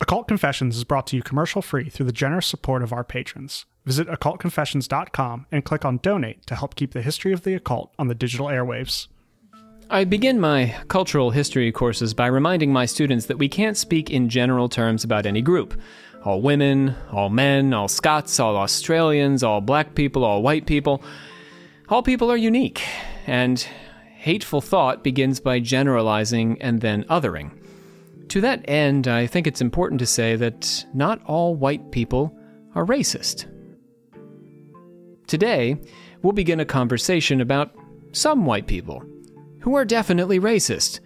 Occult Confessions is brought to you commercial free through the generous support of our patrons. Visit occultconfessions.com and click on donate to help keep the history of the occult on the digital airwaves. I begin my cultural history courses by reminding my students that we can't speak in general terms about any group. All women, all men, all Scots, all Australians, all black people, all white people. All people are unique, and hateful thought begins by generalizing and then othering. To that end, I think it's important to say that not all white people are racist. Today, we'll begin a conversation about some white people who are definitely racist.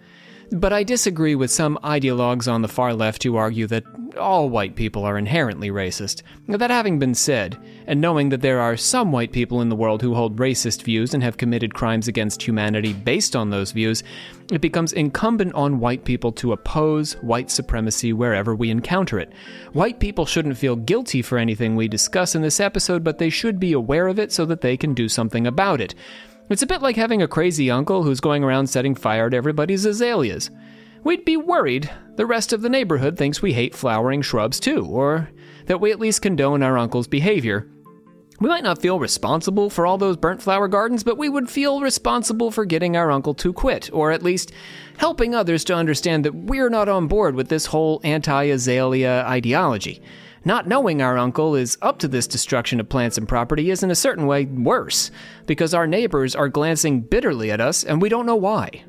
But I disagree with some ideologues on the far left who argue that all white people are inherently racist. That having been said, and knowing that there are some white people in the world who hold racist views and have committed crimes against humanity based on those views, it becomes incumbent on white people to oppose white supremacy wherever we encounter it. White people shouldn't feel guilty for anything we discuss in this episode, but they should be aware of it so that they can do something about it. It's a bit like having a crazy uncle who's going around setting fire to everybody's azaleas. We'd be worried the rest of the neighborhood thinks we hate flowering shrubs too, or that we at least condone our uncle's behavior. We might not feel responsible for all those burnt flower gardens, but we would feel responsible for getting our uncle to quit, or at least helping others to understand that we're not on board with this whole anti azalea ideology. Not knowing our uncle is up to this destruction of plants and property is in a certain way worse, because our neighbors are glancing bitterly at us and we don't know why.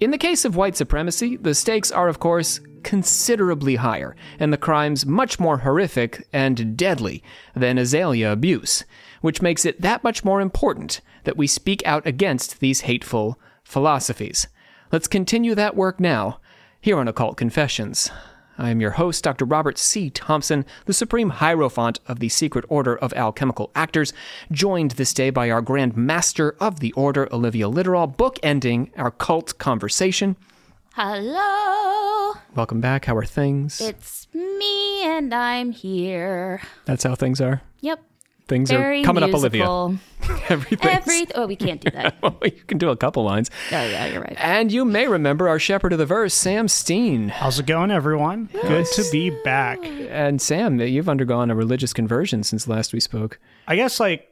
In the case of white supremacy, the stakes are, of course, considerably higher, and the crimes much more horrific and deadly than azalea abuse, which makes it that much more important that we speak out against these hateful philosophies. Let's continue that work now, here on Occult Confessions. I am your host, Dr. Robert C. Thompson, the Supreme Hierophant of the Secret Order of Alchemical Actors, joined this day by our Grand Master of the Order, Olivia Litterall, bookending our cult conversation. Hello. Welcome back. How are things? It's me and I'm here. That's how things are. Yep. Things Very are coming musical. up, Olivia. Everything. Every oh, we can't do that. well, you can do a couple lines. oh yeah, you're right. And you may remember our shepherd of the verse, Sam Steen. How's it going, everyone? Good to be back. And Sam, you've undergone a religious conversion since last we spoke. I guess like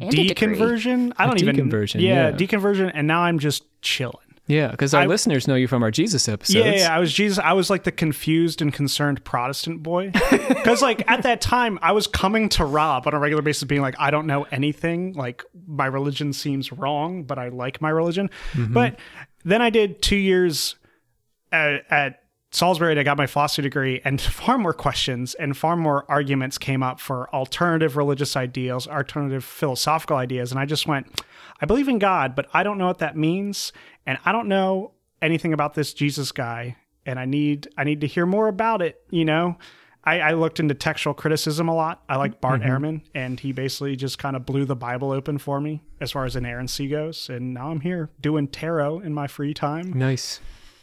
And deconversion. I don't even deconversion, Yeah, yeah. deconversion, and now I'm just chilling. Yeah, because our I- listeners know you from our Jesus episodes. Yeah, yeah, I was Jesus. I was like the confused and concerned Protestant boy. Because like at that time, I was coming to Rob on a regular basis, being like, I don't know anything. Like my religion seems wrong, but I like my religion. Mm-hmm. But then I did two years at, at Salisbury and I got my philosophy degree, and far more questions and far more arguments came up for alternative religious ideals, alternative philosophical ideas. And I just went, I believe in God, but I don't know what that means. And I don't know anything about this Jesus guy. And I need I need to hear more about it, you know? I, I looked into textual criticism a lot. I like Bart mm-hmm. Ehrman, and he basically just kind of blew the Bible open for me as far as inerrancy goes. And now I'm here doing tarot in my free time. Nice.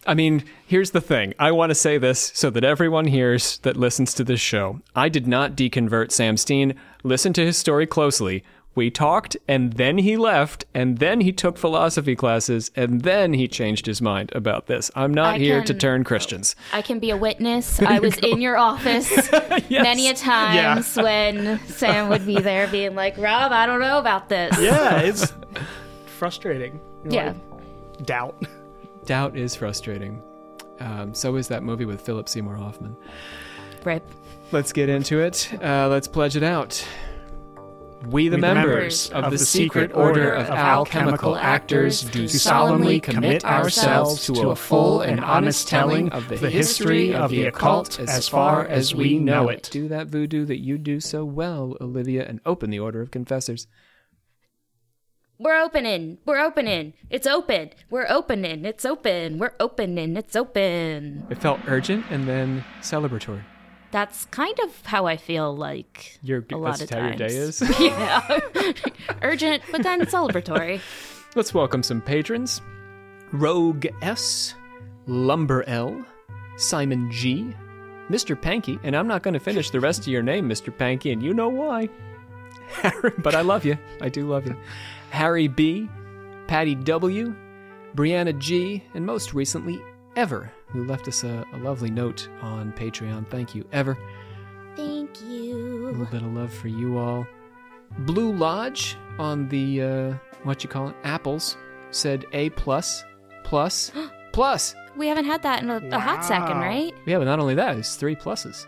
I mean, here's the thing. I want to say this so that everyone hears that listens to this show. I did not deconvert Sam Steen. Listen to his story closely. We talked, and then he left, and then he took philosophy classes, and then he changed his mind about this. I'm not I here to turn Christians. I can be a witness. I was in your office many a times when Sam would be there being like, Rob, I don't know about this. Yeah, it's frustrating. You're Yeah. like, doubt. Doubt is frustrating. Um, so is that movie with Philip Seymour Hoffman. Rip. Let's get into it. Uh, let's pledge it out. We, the We, members of, the, secret order of alchemical actors, do solemnly commit ourselves to a full and honest telling of the history of the occult as far as we know it. Do that voodoo that you do so well, Olivia, and open the order of confessors. We're opening. We're opening. It's open. We're opening. It's open. We're opening. It's open. It felt urgent and then celebratory. That's kind of how I feel like Your, a lot of times. your day is. yeah. Urgent, but then celebratory. Let's welcome some patrons Rogue S, Lumber L, Simon G, Mr. Panky, and I'm not going to finish the rest of your name, Mr. Panky, and you know why. But I love you. I do love you. Harry B, Patty W, Brianna G, and most recently, Ever, who left us a, a lovely note on Patreon. Thank you, Ever. Thank you. A little bit of love for you all. Blue Lodge on the uh, what you call it apples said A plus plus plus. We haven't had that in a, a hot second, right? Yeah, but not only that, it's three pluses.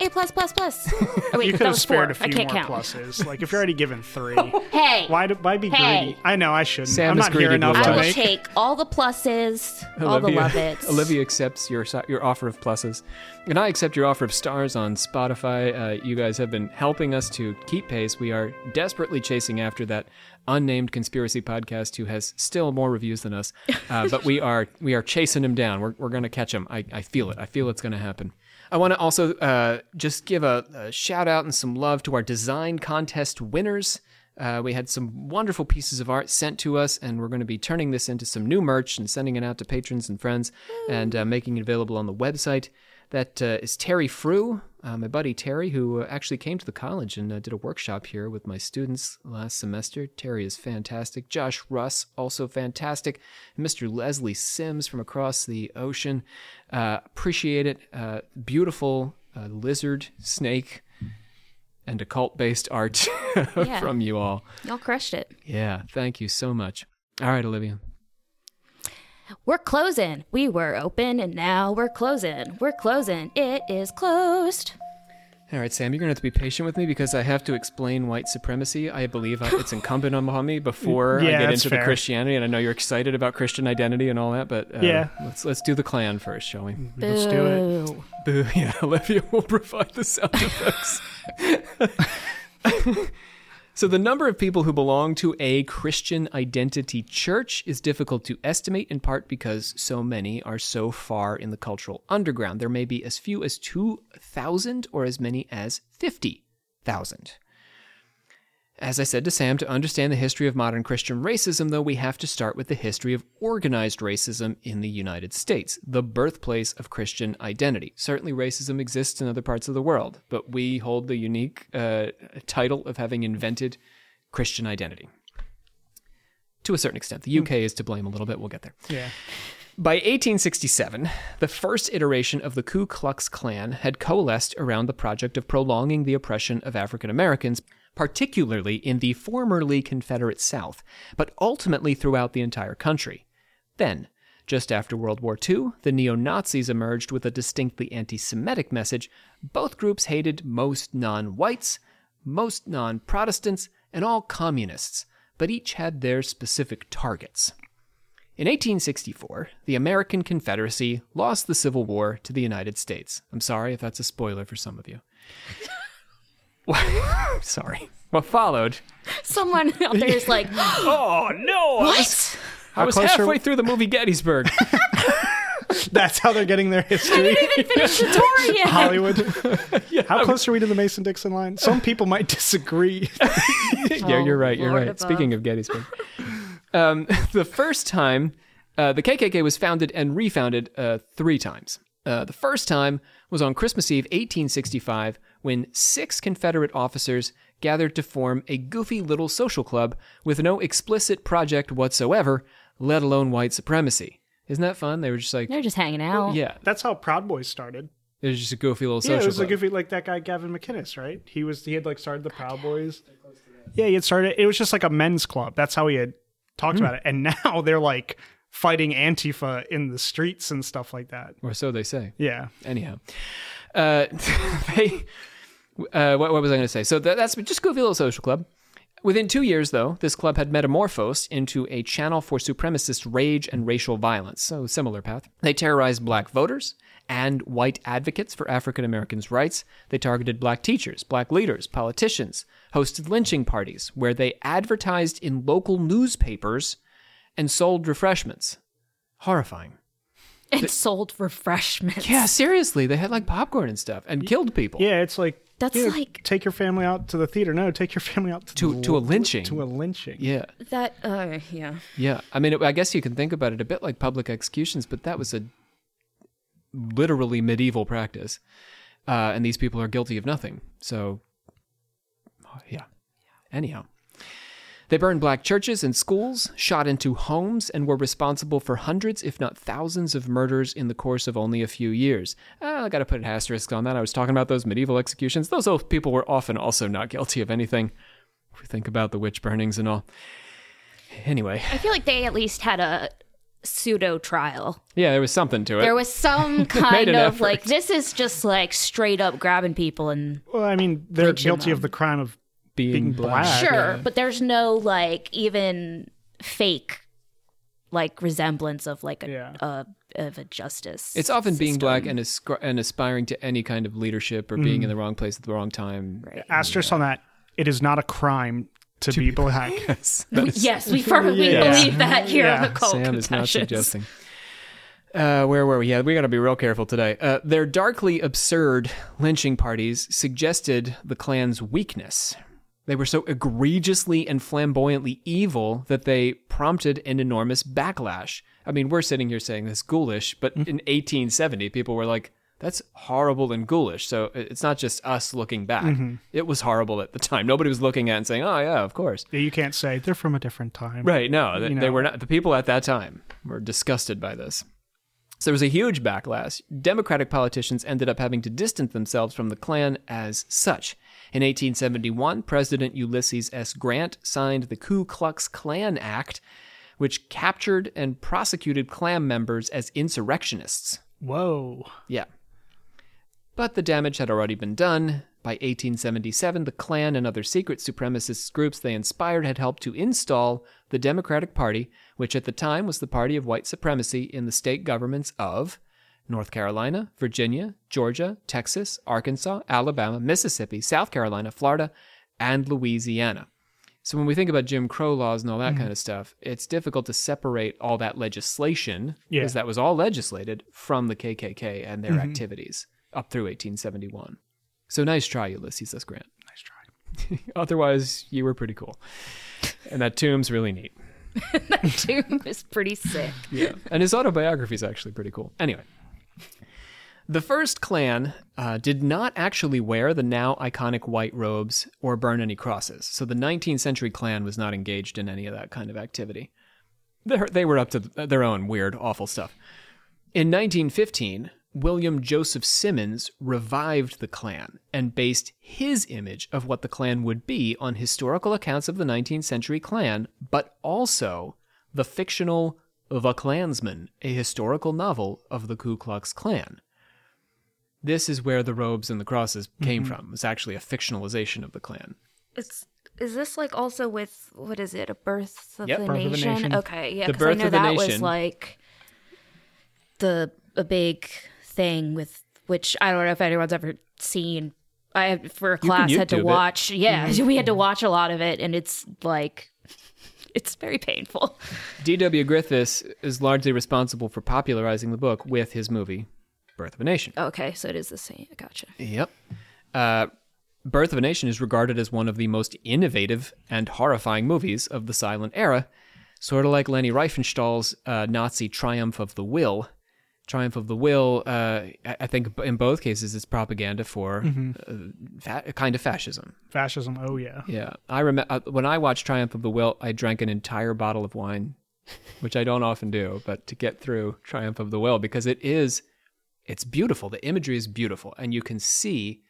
A plus plus plus. Oh wait, you could have spared four. a I few more count. pluses. Like if you're already given three, Hey, why do, why be Hey. greedy? I know I shouldn't. Sam I'm is not greedy, here enough Blue to I will Lodge. take all the pluses, all the love it's. Olivia accepts your your offer of pluses, and I accept your offer of stars on Spotify. Uh, you guys have been helping us to keep pace. We are desperately chasing after that unnamed conspiracy podcast who has still more reviews than us, uh, but we are we are chasing him down. We're we're gonna catch him. I, I feel it. I feel it's gonna happen. I want to also uh, just give a, a shout out and some love to our design contest winners. Uh, we had some wonderful pieces of art sent to us, and we're going to be turning this into some new merch and sending it out to patrons and friends and uh, making it available on the website. That uh, is Terry Frew, uh, my buddy Terry, who uh, actually came to the college and uh, did a workshop here with my students last semester. Terry is fantastic. Josh Russ, also fantastic. Mr. Leslie Sims from across the ocean. Uh, appreciate it. Uh, beautiful uh, lizard, snake, and occult based art Yeah. from you all. Y'all crushed it. Yeah, thank you so much. All right, Olivia. We're closing. We were open and now we're closing. We're closing. It is closed. All right, Sam, you're going to have to be patient with me because I have to explain white supremacy. I believe I- it's incumbent on me before Yeah, I get that's into the. Christianity, and I know you're excited about Christian identity and all that, but uh, Yeah. let's let's do the Klan first, shall we? Let's do it. Boo. Boo! Yeah, Olivia will provide the sound effects. So the number of people who belong to a Christian identity church is difficult to estimate, in part because so many are so far in the cultural underground. There may be as few as two thousand, or as many as fifty thousand. As I said to Sam, to understand the history of modern Christian racism, though, we have to start with the history of organized racism in the United States, the birthplace of Christian identity. Certainly, racism exists in other parts of the world, but we hold the unique uh, title of having invented Christian identity. To a certain extent. The UK is to blame a little bit. We'll get there. Yeah. By 1867, the first iteration of the Ku Klux Klan had coalesced around the project of prolonging the oppression of African Americans, particularly in the formerly Confederate South, but ultimately throughout the entire country. Then, just after World War II, the neo Nazis emerged with a distinctly anti Semitic message. Both groups hated most non whites, most non Protestants, and all communists, but each had their specific targets. In 1864, the American Confederacy lost the Civil War to the United States. I'm sorry if that's a spoiler for some of you. sorry. What followed? Someone out there is like, Oh no! what? I was close are halfway we- through the movie Gettysburg. That's how they're getting their history. I didn't even finish the tour yet. Hollywood. How close are we to the Mason Dixon line? Some people might disagree. yeah, you're right. You're Lord right. above. Speaking of Gettysburg, um, the first time uh, the KKK was founded and refounded uh, three times. Uh, the first time was on Christmas Eve, 1865, when six Confederate officers gathered to form a goofy little social club with no explicit project whatsoever, let alone white supremacy. Isn't that fun? They were just like, They're just hanging out. yeah, That's how Proud Boys started. it was just a goofy little social. Yeah, it was club. like if like that guy Gavin McInnes, right? He was he had like started the Proud Boys. Yeah, he had started. It was just like a men's club. That's how he had talked hmm. about it. And now they're like fighting Antifa in the streets and stuff like that. or so they say. Yeah, anyhow. Uh they uh what, what was i going to say? So that, that's just goofy little social club. Within two years though this club had metamorphosed into a channel for supremacist rage and racial violence. So similar path. They terrorized black voters and white advocates for african americans rights. They targeted black teachers black leaders politicians hosted lynching parties where they advertised in local newspapers and sold refreshments horrifying And sold refreshments. yeah, seriously, they had like popcorn and stuff and killed people. yeah. It's like That's yeah, like- take your family out to the theater. No, take your family out to To the- to a lynching. to a lynching. yeah, That, uh, yeah. yeah. I mean, it, I guess you can think about it a bit like public executions, but that was a literally medieval practice, uh, and these people are guilty of nothing. So, yeah. Anyhow, They burned black churches and schools, shot into homes, and were responsible for hundreds, if not thousands, of murders in the course of only a few years. Uh, I gotta put an asterisk on that. I was talking about those medieval executions. Those old people were often also not guilty of anything. If we think about the witch burnings and all. Anyway, I feel like they at least had a pseudo trial. yeah, there was something to it. There was some kind of effort. like this is just like straight up grabbing people and Well, I mean, they're Lynching guilty of the crime of being, being black. black. sure, but there's no like even fake like resemblance of like a, Yeah. a of a justice. It's often being black and, ascri- and aspiring to any kind of leadership or being in the wrong place at the wrong time. Right. asterisk on that. It is not a crime to, be black. Yes, that is- Yes, we firmly Yeah. believe that here on Yeah. the cult Sam is not suggesting. Uh, where were we? Yeah, we got to be real careful today. Uh, their darkly absurd lynching parties suggested the Klan's weakness. They were so egregiously and flamboyantly evil that they prompted an enormous backlash. I mean, we're sitting here saying this ghoulish, but mm-hmm. in 1870, people were like, that's horrible and ghoulish. So it's not just us looking back. Mm-hmm. It was horrible at the time. Nobody was looking at it and saying, oh, yeah, of course. Yeah, You can't say they're from a different time. Right. No, they, they were not. The people at that time were disgusted by this. So there was a huge backlash. Democratic politicians ended up having to distance themselves from the Klan as such. In 1871, President Ulysses S. Grant signed the Ku Klux Klan Act, which captured and prosecuted Klan members as insurrectionists. Whoa. Yeah. But the damage had already been done. By 1877, the Klan and other secret supremacist groups they inspired had helped to install the Democratic Party, which at the time was the party of white supremacy in the state governments of North Carolina, Virginia, Georgia, Texas, Arkansas, Alabama, Mississippi, South Carolina, Florida, and Louisiana. So when we think about Jim Crow laws and all that mm-hmm. kind of stuff, it's difficult to separate all that legislation, Yeah. because that was all legislated, from the KKK and their mm-hmm. activities up through 1871. So nice try, Ulysses S. Grant. Nice try. Otherwise, you were pretty cool. And that tomb's really neat. That tomb is pretty sick. Yeah. And his autobiography is actually pretty cool. Anyway, the first Klan uh, did not actually wear the now iconic white robes or burn any crosses. So the 19th century Klan was not engaged in any of that kind of activity. They're, they were up to their own weird, awful stuff. In 1915, William Joseph Simmons revived the Klan and based his image of what the Klan would be on historical accounts of the 19th century Klan, but also the fictional The Clansman, a historical novel of the Ku Klux Klan. This is where the robes and the crosses came from. It's actually a fictionalization of the Klan. It's is this like also with what is it? A birth of Yep, the Birth of a nation? Nation. Okay, yeah, because I know of a that was like the a big thing with which I don't know if anyone's ever seen. I for a can class had YouTube to it. Mm-hmm. watch. Yeah, we had to watch a lot of it, and it's like it's very painful. D.W. Griffiths is largely responsible for popularizing the book with his movie, Birth of a Nation. Okay, so it is the same. Gotcha. Yep. Uh, Birth of a Nation is regarded as one of the most innovative and horrifying movies of the silent era, sort of like Leni Riefenstahl's uh, Nazi Triumph of the Will. Triumph of the Will, uh, I I think in both cases it's propaganda for uh, fa- a kind of fascism. Fascism. Oh yeah. Yeah, I remember when I watched Triumph of the Will, I drank an entire bottle of wine, which I don't often do, but to get through Triumph of the Will because it is, it's beautiful. The imagery is beautiful, and you can see,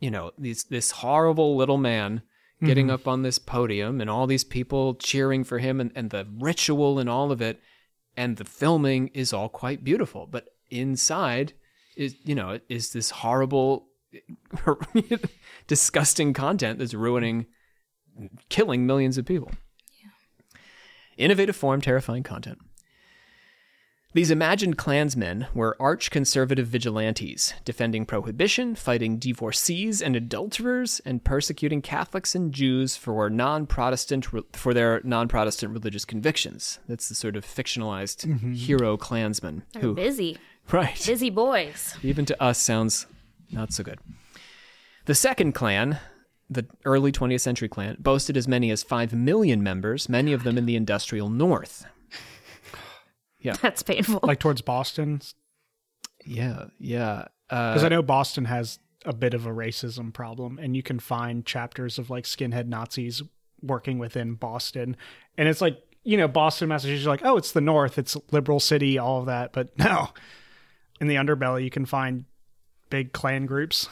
you know, this this horrible little man getting mm-hmm. up on this podium and all these people cheering for him and, and the ritual and all of it. And the filming is all quite beautiful. But inside is you know is this horrible disgusting content that's ruining killing millions of people. Innovative form terrifying content these imagined Klansmen were arch conservative vigilantes, defending prohibition, fighting divorcees and adulterers, and persecuting Catholics and Jews for non-Protestant for their non-Protestant religious convictions. That's the sort of fictionalized mm-hmm. hero Klansman They're who, busy, right, busy boys. even to us sounds not so good. The second Klan, the early 20th century Klan boasted as many as 5 million members, many of them in the industrial North. That's painful. Like towards Boston, Yeah, yeah. Uh, because I know Boston has a bit of a racism problem, and you can find chapters of like skinhead Nazis working within Boston. And it's like, you know, Boston, Massachusetts, you're like, oh, it's the North, it's liberal city, all of that. But no, in the underbelly, you can find big Klan groups.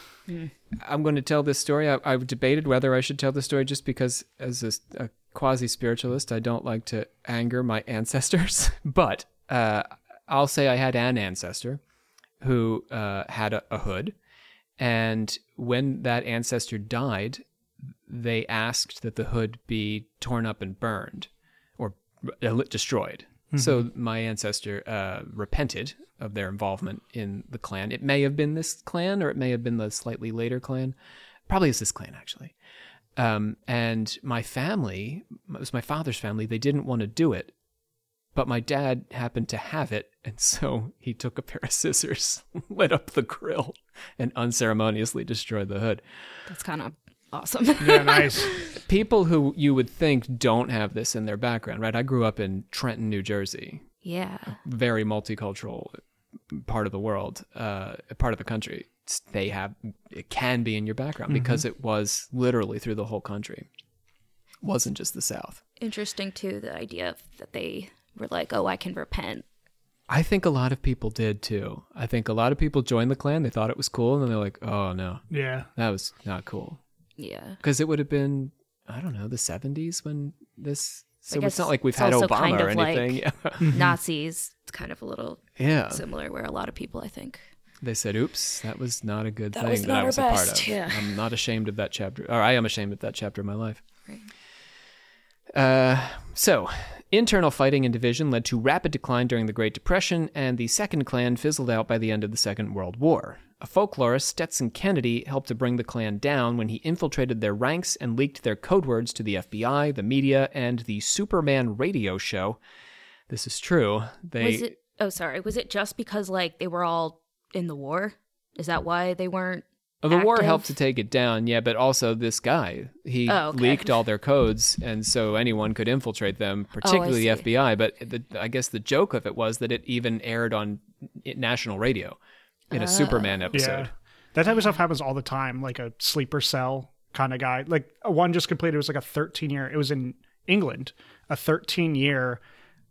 I'm going to tell this story. I, I've debated whether I should tell the story just because, as a, a quasi spiritualist, I don't like to anger my ancestors. but uh, I'll say I had an ancestor who uh, had a, a hood. And when that ancestor died, they asked that the hood be torn up and burned or uh, destroyed. So my ancestor uh, repented of their involvement in the Klan. It may have been this Klan, or it may have been the slightly later Klan. Probably it's this Klan actually. Um, and my family, it was my father's family. They didn't want to do it, but my dad happened to have it, and so he took a pair of scissors, lit up the grill, and unceremoniously destroyed the hood. That's kind of awesome. Yeah, nice. People who you would think don't have this in their background, right? I grew up in Trenton, New Jersey, yeah. very multicultural part of the world, uh, part of the country. They have it can be in your background because it was literally through the whole country. It wasn't just the South. Interesting too, the idea of that they were like, "Oh, I can repent." I think a lot of people did too. I think a lot of people joined the Klan. They thought it was cool, and then they're like, "Oh no, yeah. that was not cool." Yeah. Because it would have been, I don't know, the '70s when this. So it's not like we've had Obama kind or of like- anything. Mm-hmm. Nazis. It's kind of a little yeah. similar, where a lot of people, I think. They said, "Oops, that was not a good That thing was that not I our was a part best, of." yeah. I'm not ashamed of that chapter, or I am ashamed of that chapter of my life. Right. Uh, so, internal fighting and division led to rapid decline during the Great Depression, and the Second Klan fizzled out by the end of the Second World War. A folklorist, Stetson Kennedy, helped to bring the Klan down when he infiltrated their ranks and leaked their code words to the FBI, the media, and the Superman radio show. This is true. They Was it? Oh, sorry. Was it just because like they were all in the war? Is that why they weren't? Oh, the war helped to take it down, yeah, but also this guy, he Oh, okay. leaked all their codes, and so anyone could infiltrate them, oh, particularly the Oh, see. FBI. But the, I guess the joke of it was that it even aired on national radio in a Superman oh. episode. Yeah. That type of stuff happens all the time, like a sleeper cell kind of guy. Like one just completed, it was like a 13 year, it was in England, a 13 year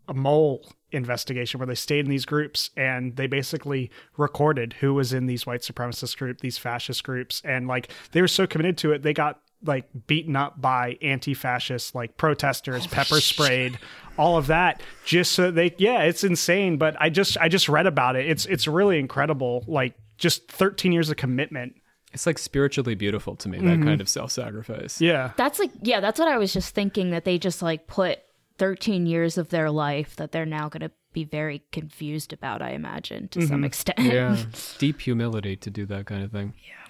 a mole investigation where they stayed in these groups and they basically recorded who was in these white supremacist group, these fascist groups. And like they were so committed to it, they got like beaten up by anti-fascist like protesters pepper sprayed all of that just so they yeah it's insane. But i just i just read about it. It's it's really incredible like just 13 years of commitment. It's like spiritually beautiful to me, that mm-hmm. kind of self sacrifice. yeah. That's like, yeah, that's what I was just thinking that they just like put 13 years of their life that they're now going to be very confused about, I imagine, to some mm-hmm. extent. Yeah. Deep humility to do that kind of thing. Yeah.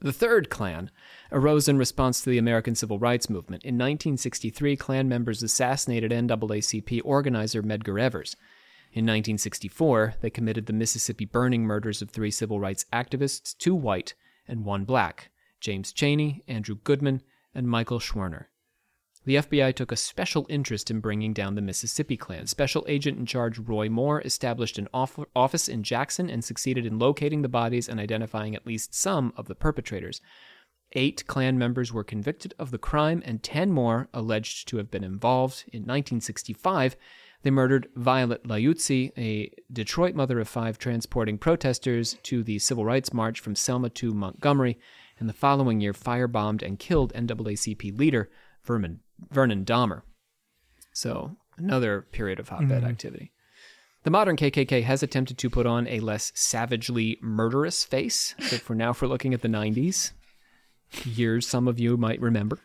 The third Klan arose in response to the American Civil Rights Movement. In 1963, Klan members assassinated NAACP organizer Medgar Evers. In 1964, they committed the Mississippi burning murders of three civil rights activists, two white and one black James Chaney, Andrew Goodman, and Michael Schwerner. The FBI took a special interest in bringing down the Mississippi Klan. Special agent in charge Roy Moore established an off- office in Jackson and succeeded in locating the bodies and identifying at least some of the perpetrators. Eight Klan members were convicted of the crime, and ten more alleged to have been involved. In 1965, they murdered Violet Liuzzo, a Detroit mother of five transporting protesters to the Civil Rights March from Selma to Montgomery, and the following year firebombed and killed NAACP leader Vernon, Vernon Dahmer. So, another period of hotbed mm-hmm. activity. The modern KKK has attempted to put on a less savagely murderous face, but for now, if we're looking at the 90s, years some of you might remember.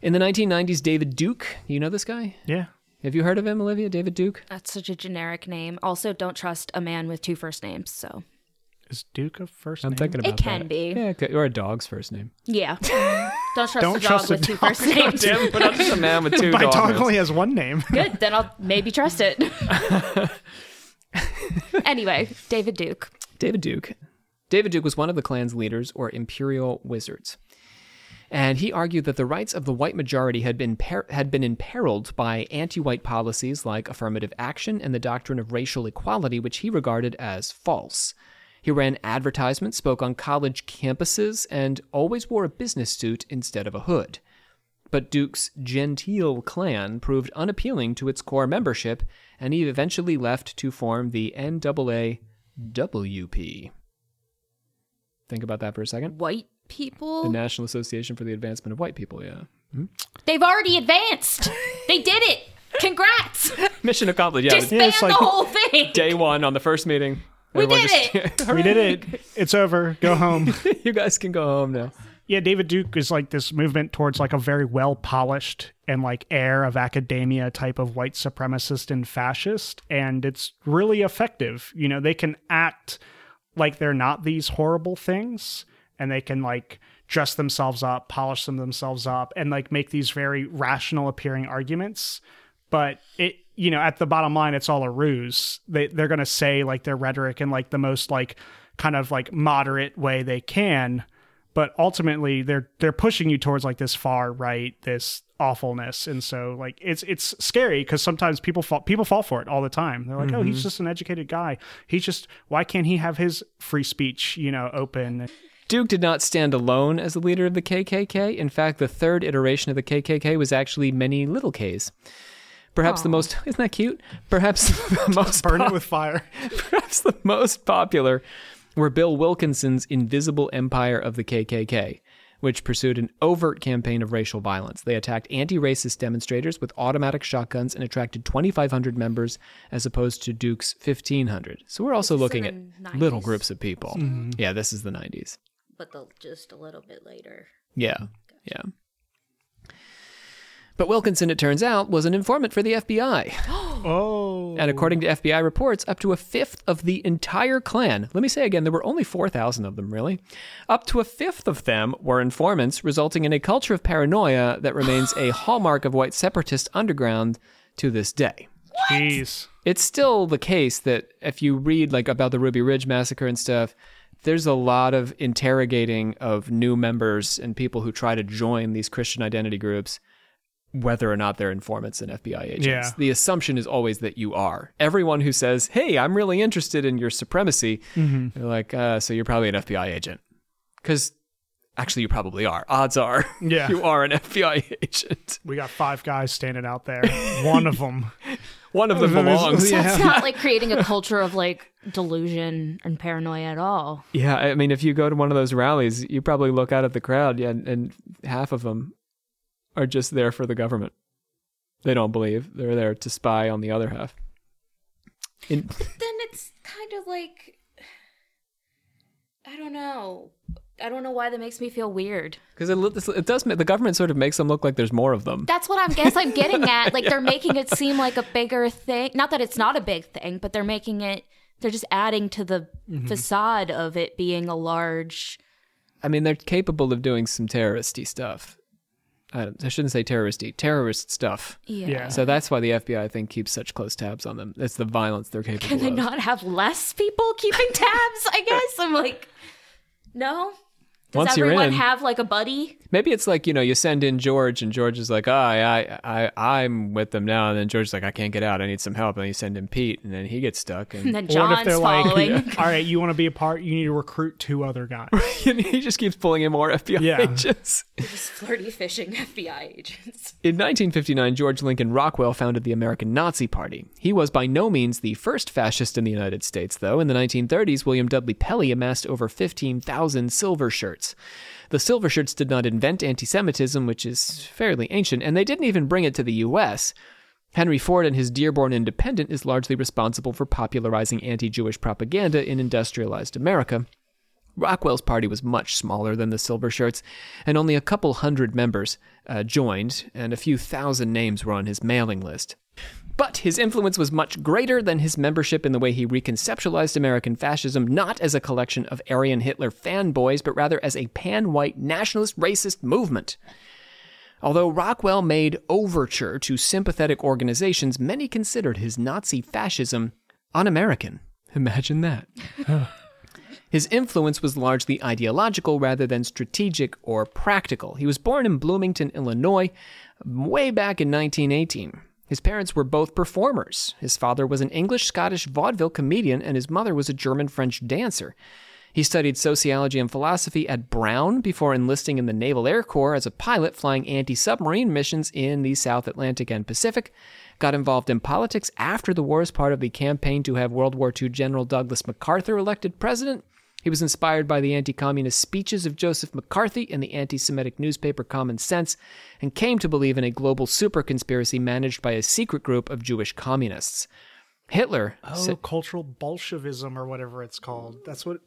In the 1990s, David Duke, you know this guy? yeah Have you heard of him, Olivia? David Duke? That's such a generic name. Also, don't trust a man with two first names. So, is duke a first I'm name thinking about It can that. be. Yeah, or a dog's first name. yeah. don't trust Don't a dog trust a with two dog. first names. but I'm just a man with two my dog daughters. only has one name Good. Then I'll maybe trust it. anyway, David Duke. David Duke. David Duke was one of the Klan's leaders, or Imperial Wizards. And he argued that the rights of the white majority had been per- had been imperiled by anti-white policies like affirmative action and the doctrine of racial equality, which he regarded as false. He ran advertisements, spoke on college campuses, and always wore a business suit instead of a hood. But Duke's genteel Klan proved unappealing to its core membership, and he eventually left to form the NAAWP. Think about that for a second. White people? The? National Association for the Advancement of White People, yeah. Hmm? They've already advanced. they did it. Congrats. Mission accomplished, yeah. Disband it's like- the whole thing. day one on the first meeting. We Everyone did just- we did it. It's over. Go home. you guys can go home now. Yeah, David Duke is like this movement towards like a very well polished and like air of academia type of white supremacist and fascist. And it's really effective. You know, they can act like they're not these horrible things and they can like dress themselves up, polish them themselves up, and like make these very rational appearing arguments. But it, you know, at the bottom line, it's all a ruse. They they're gonna say like their rhetoric in like the most like kind of like moderate way they can but ultimately they're they're pushing you towards like this far right this awfulness and so like it's it's scary because sometimes people fall people fall for it all the time they're like oh he's mm-hmm. just an educated guy he's just why can't he have his free speech you know open Duke did not stand alone as the leader of the KKK. In fact, the third iteration of the KKK was actually many little Ks. Perhaps the most isn't that cute? Perhaps the most burn pop- it with fire perhaps the most popular were Bill Wilkinson's Invisible Empire of the KKK, which pursued an overt campaign of racial violence. They attacked anti-racist demonstrators with automatic shotguns and attracted 2,500 members, as opposed to Duke's 1,500. So we're also looking at in the little groups of people. Mm-hmm. Yeah, this is the 90s. But the, just a little bit later. Yeah. Yeah. But Wilkinson, it turns out, was an informant for the FBI. oh And according to FBI reports, up to a fifth of the entire Klan, let me say again, there were only 4,000 of them, really. Up to a fifth of them were informants, resulting in a culture of paranoia that remains a hallmark of white separatist underground to this day. jeez It's still the case that if you read like about the Ruby Ridge massacre and stuff, there's a lot of interrogating of new members and people who try to join these Christian identity groups, whether or not they're informants and FBI agents. Yeah. The assumption is always that you are. Everyone who says, "Hey, I'm really interested in your supremacy," they're like, uh, "So you're probably an FBI agent," because actually you probably are. Odds are, Yeah. you are an FBI agent. we got five guys standing out there one of them One of them That is- belongs. yeah. That's not like creating a culture of like delusion and paranoia at all. Yeah, I mean, if you go to one of those rallies, you probably look out at the crowd, yeah, and, and half of them are just there for the government. They don't believe they're there to spy on the other half. In, Then it's kind of like I don't know. I don't know why that makes me feel weird. because it, lo- it does the government sort of makes them look like there's more of them. That's what I guess I'm getting at. Like they're making it seem like a bigger thing. Not that it's not a big thing, but they're making it. They're just adding to the mm-hmm. facade of it being a large. I mean, they're capable of doing some terroristy stuff. I, I shouldn't say terroristy, terrorist stuff. Yeah. Yeah. So that's why the FBI, I think, keeps such close tabs on them. It's the violence they're capable of. Can they of. not have less people keeping tabs? I guess I'm like, no. Does Once you're everyone in- have like a buddy? Maybe it's like you know you send in George and George is like, oh, I, I, I, I'm with them now, and then George's like, I can't get out, I need some help, and then you send in Pete, and then he gets stuck, And and, then what if John's they're following. like all right you want to be a part you need to recruit two other guys and he just keeps pulling in more FBI Yeah. agents. Just flirty fishing FBI agents. In 1959, George Lincoln Rockwell founded the American Nazi Party. He was by no means the first fascist in the United States, though. In the 1930s, William Dudley Pelley amassed over 15,000 silver shirts. The silver shirts did not invent anti Semitism, which is fairly ancient, and they didn't even bring it to the U.S. Henry Ford and his Dearborn Independent is largely responsible for popularizing anti Jewish propaganda in industrialized America. Rockwell's party was much smaller than the Silver Shirts, and only a couple hundred members uh, joined, and a few thousand names were on his mailing list. But his influence was much greater than his membership in the way he reconceptualized American fascism, not as a collection of Aryan Hitler fanboys, but rather as a pan white nationalist racist movement. Although Rockwell made overture to sympathetic organizations, many considered his Nazi fascism un American. Imagine that. His influence was largely ideological rather than strategic or practical. He was born in Bloomington, Illinois, way back in 1918. His parents were both performers. His father was an English Scottish vaudeville comedian, and his mother was a German French dancer. He studied sociology and philosophy at Brown before enlisting in the Naval Air Corps as a pilot flying anti submarine missions in the South Atlantic and Pacific. Got involved in politics after the war as part of the campaign to have World War II General Douglas MacArthur elected president. He was inspired by the anti communist speeches of Joseph McCarthy and the anti Semitic newspaper Common Sense, and came to believe in a global super conspiracy managed by a secret group of Jewish communists. Hitler. Oh, said- cultural Bolshevism or whatever it's called. That's what.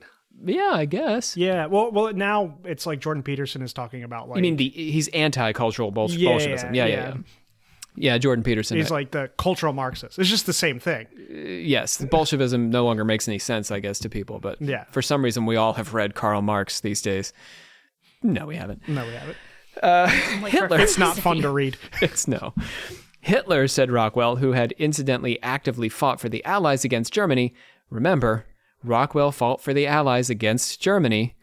yeah, I guess. Yeah. Well, well, now it's like Jordan Peterson is talking about like. You mean the he's anti-cultural Bolsh- Yeah, Bolshevism? Yeah, yeah, yeah. yeah. Yeah, Jordan Peterson. he's like the cultural Marxist. It's just the same thing. Uh, yes, Bolshevism no longer makes any sense, I guess, to people. But Yeah. for some reason, we all have read Karl Marx these days. No, we haven't. No, we have it. Uh, like Hitler. It's not fun to read. It's no. Hitler, said Rockwell, who had incidentally actively fought for the Allies against Germany. Remember, Rockwell fought for the Allies against Germany,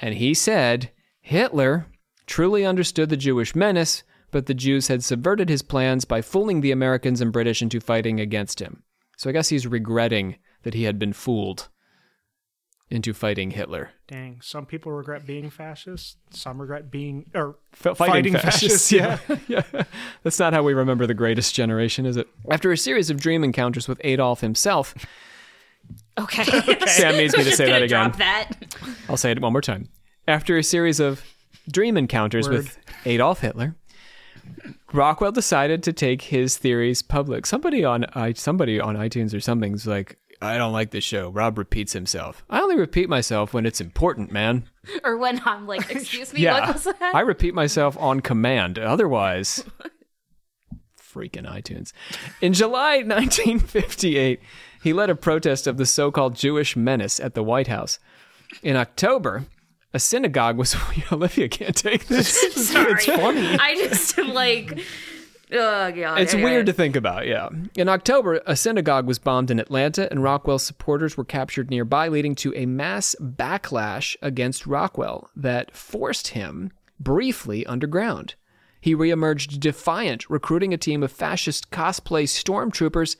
and he said Hitler truly understood the Jewish menace, but the Jews had subverted his plans by fooling the Americans and British into fighting against him. So I guess he's regretting that he had been fooled into fighting Hitler. Dang. Some people regret being fascist. Some regret being or F- fighting, fascists. Yeah. yeah. That's not how we remember the greatest generation, is it? After a series of dream encounters with Adolf himself, Okay. Sam needs me to say that again. Drop that. I'll say it one more time. After a series of dream encounters Word. with Adolf Hitler, Rockwell decided to take his theories public. Somebody on i somebody on iTunes or something's like, I don't like this show. Rob repeats himself. I only repeat myself when it's important, man. Or when I'm like, excuse me, Yeah. what was that? I repeat myself on command. Otherwise, freaking iTunes. In July 1958, he led a protest of the so called Jewish menace at the White House. In October, a synagogue was. Olivia can't take this. Sorry. It's funny. I just am like, oh god. It's weird to think about, yeah. In October, a synagogue was bombed in Atlanta, and Rockwell's supporters were captured nearby, leading to a mass backlash against Rockwell that forced him briefly underground. He reemerged defiant, recruiting a team of fascist cosplay stormtroopers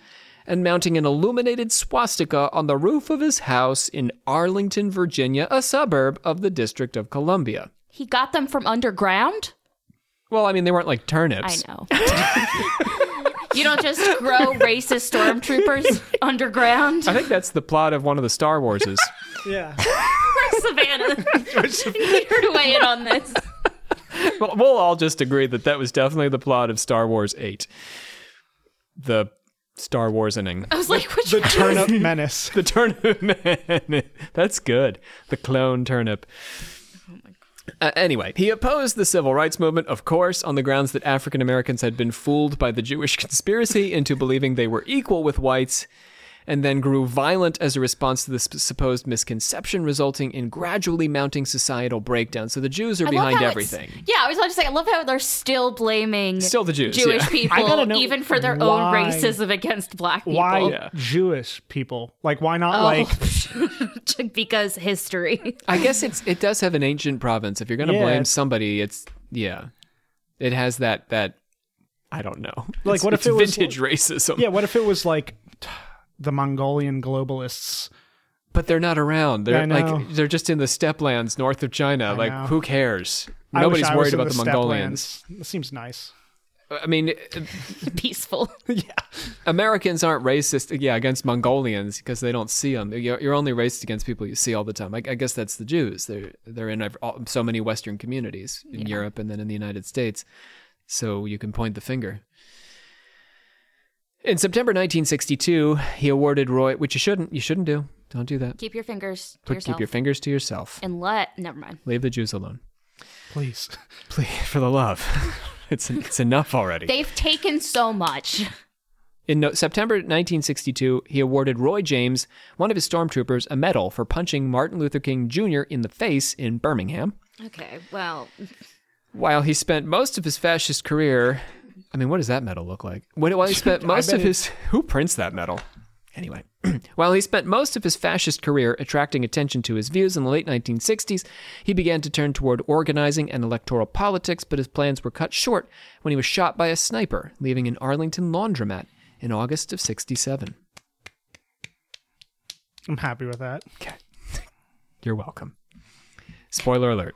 and mounting an illuminated swastika on the roof of his house in Arlington, Virginia, a suburb of the District of Columbia. He got them from underground. Well, I mean, they weren't like turnips. I know. you don't just grow racist stormtroopers underground. I think that's the plot of one of the Star Warses. Yeah. Savannah, need her to weigh in on this. Well, we'll all just agree that that was definitely the plot of Star Wars 8. The Star Wars inning. I was like, which The turnip menace. The turnip man. That's good. The clone turnip. Uh, anyway, he opposed the civil rights movement, of course, on the grounds that African Americans had been fooled by the Jewish conspiracy into believing they were equal with whites, and then grew violent as a response to this supposed misconception, resulting in gradually mounting societal breakdown. So the Jews are I behind everything. Yeah, I was about to say, I love how they're still blaming Still the Jews, Jewish yeah. people, I gotta know even for their why- own racism against black people. Why Yeah. Jewish people? Like, why not Oh. like? because history. I guess it's it does have an ancient province. If you're going to Yeah. blame somebody, it's yeah, it has that that I don't know. Like, It's- what if it's it was vintage racism? Yeah. What if it was like the Mongolian globalists? but they're not around. They're like they're just in the steppe lands north of China. like know. who cares? I wish Nobody's I was worried in about the, steppe Mongolians. lands. That seems nice. I mean, uh, Peaceful. yeah. Americans aren't racist, yeah, against Mongolians because they don't see them. You're, you're only racist against people you see all the time. I, I guess that's the Jews. They're they're in ev- all, so many Western communities in Europe and then in the United States. So you can point the finger. In September 1962, he awarded Roy, which you shouldn't, you shouldn't do. Don't do that. Keep your fingers to Put, yourself. keep your fingers to yourself. and let. Never mind. Leave the Jews alone. Please. Please, for the love. it's it's enough already. They've taken so much. In no- September 1962, he awarded Roy James, one of his stormtroopers, a medal for punching Martin Luther King Jr. in the face in Birmingham. Okay, well, While he spent most of his fascist career, I mean, what does that medal look like? When- While he spent most of his, who prints that medal? Anyway, while he spent most of his fascist career attracting attention to his views in the late 1960s, he began to turn toward organizing and electoral politics, but his plans were cut short when he was shot by a sniper, leaving an Arlington laundromat in August of 67. I'm happy with that. Okay. You're welcome. Spoiler alert.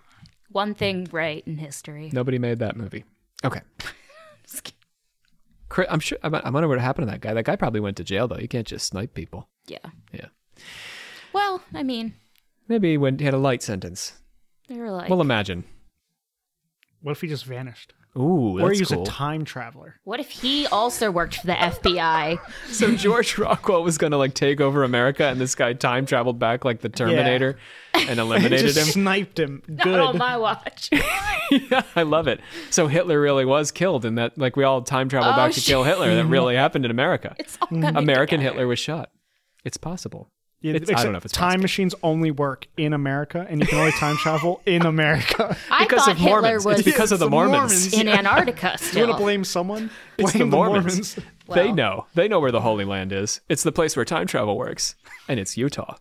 One thing right in history. Nobody made that movie. Okay. Chri- I'm sure. I I wonder what happened to that guy. That guy probably went to jail though. You can't just snipe people. Yeah. Yeah. Well, I mean, Maybe he went he had a light sentence. they were like, Well, imagine. What if he just vanished? Ooh, or that's he's cool. a time traveler. what if he also worked for the FBI? so George Rockwell was going to like take over America, and this guy time traveled back like the Terminator and eliminated just him. sniped him. Good. Not on my watch. yeah, I love it. So Hitler really was killed, and that like we all time traveled Oh, back to kill. Hitler. That really happened in America. It's all mm. American together. Hitler was shot. It's possible. Yeah, It's- I don't know if it's time possible. machines only work in America, and you can only time travel in America. I because thought of Hitler Mormons. was It's because of the the Mormons. Mormons. in Antarctica you want to blame someone? Blame It's the Mormons. Mormons. they know. They know where the Holy Land is. It's the place where time travel works, and it's Utah.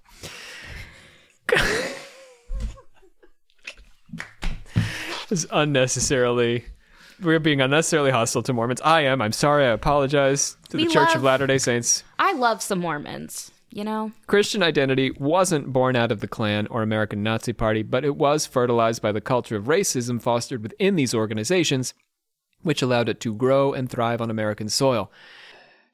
it's unnecessarily. We're being unnecessarily hostile to Mormons. I am. I'm sorry. I apologize to the We Church of Latter day Saints. I love some Mormons. You know, Christian identity wasn't born out of the Klan or American Nazi Party, but it was fertilized by the culture of racism fostered within these organizations, which allowed it to grow and thrive on American soil.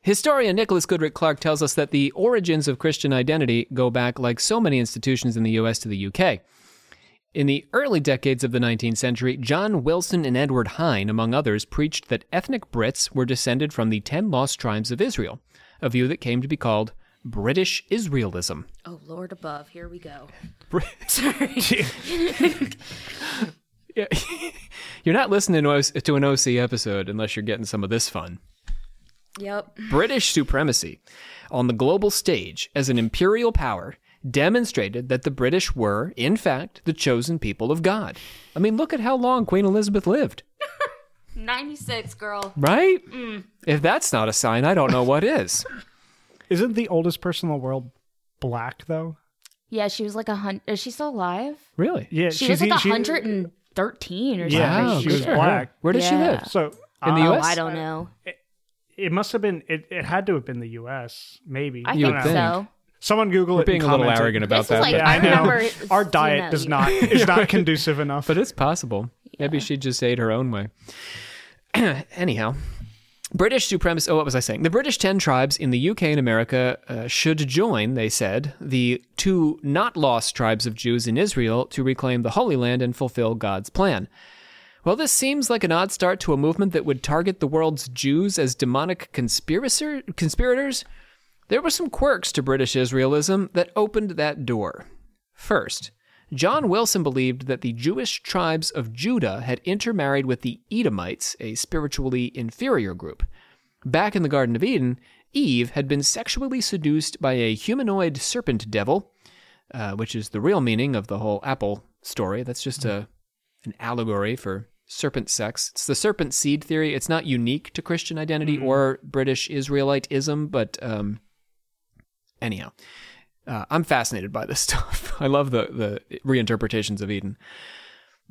Historian Nicholas Goodrick Clarke tells us that the origins of Christian identity go back, like so many institutions in the US, to the UK. In the early decades of the 19th century, John Wilson and Edward Hine, among others, preached that ethnic Brits were descended from the ten lost tribes of Israel, a view that came to be called British Israelism. oh Lord above, here we go. Yeah. you're not listening to to an OC episode unless you're getting some of this fun. Yep. British supremacy on the global stage as an imperial power demonstrated that the British were, in fact, the chosen people of God. I mean, look at how long Queen Elizabeth lived, Ninety six, girl. right? Mm. If that's not a sign, I don't know what is. Isn't the oldest person in the world black though? Yeah, she was like a hundred. Is she still alive? Really? Yeah, She she's was like she- a hundred and thirteen or Yeah, something. Wow, she was good black. Where did she Yeah. live? So In the uh, Oh, US? I don't know. It must have been. It, it had to have been the U.S. Maybe. I You think would know. think. so. Someone Google We're it. being and a little comment it. arrogant about This is that. like- but- Yeah, I, I know. remember Our seeing diet that, does yeah. not is not conducive enough. But it's possible. Maybe she just ate her own way. Anyhow, British supremacy. Oh, what was I saying? The British 10 tribes in the UK and America uh, should join, they said, the two not lost tribes of Jews in Israel to reclaim the Holy Land and fulfill God's plan. Well, this seems like an odd start to a movement that would target the world's Jews as demonic conspirator- conspirators. There were some quirks to British Israelism that opened that door. First, John Wilson believed that the Jewish tribes of Judah had intermarried with the Edomites, a spiritually inferior group. Back in the Garden of Eden, Eve had been sexually seduced by a humanoid serpent devil, uh, which is the real meaning of the whole apple story. That's just a an allegory for serpent sex. It's the serpent seed theory. It's not unique to Christian identity or British Israelitism, but um, anyhow, uh, I'm fascinated by this stuff. I love the the reinterpretations of Eden.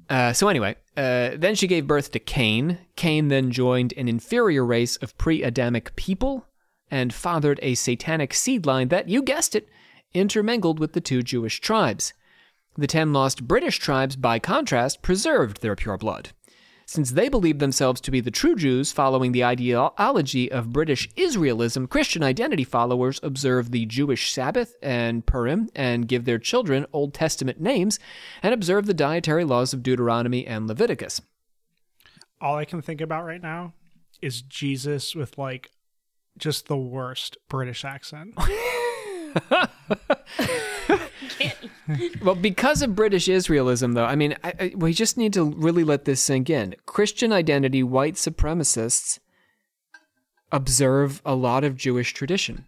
Uh, so anyway, uh, then she gave birth to Cain. Cain then joined an inferior race of pre-Adamic people and fathered a satanic seed line that, you guessed it, intermingled with the two Jewish tribes. The ten lost British tribes, by contrast, preserved their pure blood. Since they believed themselves to be the true Jews following the ideology of British Israelism, Christian identity followers observe the Jewish Sabbath and Purim and give their children Old Testament names and observe the dietary laws of Deuteronomy and Leviticus. All I can think about right now is Jesus with like just the worst British accent. Well, because of British Israelism, though, I mean, I, I, we just need to really let this sink in. Christian identity, white supremacists observe a lot of Jewish tradition.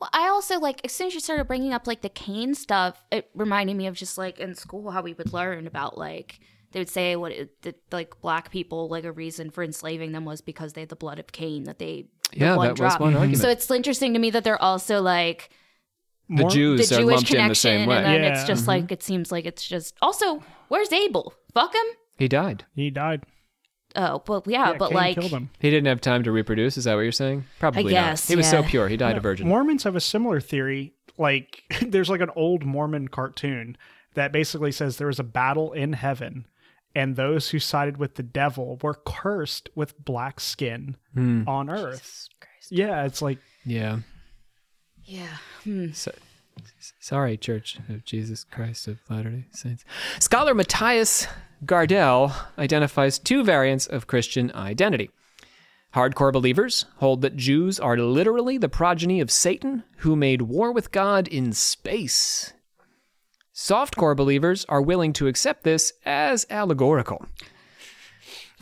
Well, I also like as soon as you started bringing up like the Cain stuff, it reminded me of just like in school how we would learn about like they would say what it, that like black people like a reason for enslaving them was because they had the blood of Cain that they the Yeah, blood that was one mm-hmm. argument. So it's interesting to me that they're also like the Jews the are Jewish lumped in the connection, same way. and then Yeah. it's just like it seems like it's just also where's Abel? Fuck him. He died. he died. Oh, but yeah, Yeah, but Cain like killed him. He didn't have time to reproduce. Is that what you're saying? Probably guess, not. He was so pure. He died a virgin. Mormons have a similar theory. Like, there's like an old Mormon cartoon that basically says there was a battle in heaven, and those who sided with the devil were cursed with black skin Hmm. on earth. Yeah, it's like yeah. Yeah. Hmm. So, sorry, Church of Jesus Christ of Latter day Saints. Scholar Mattias Gardell identifies two variants of Christian identity. Hardcore believers hold that Jews are literally the progeny of Satan who made war with God in space. Softcore believers are willing to accept this as allegorical.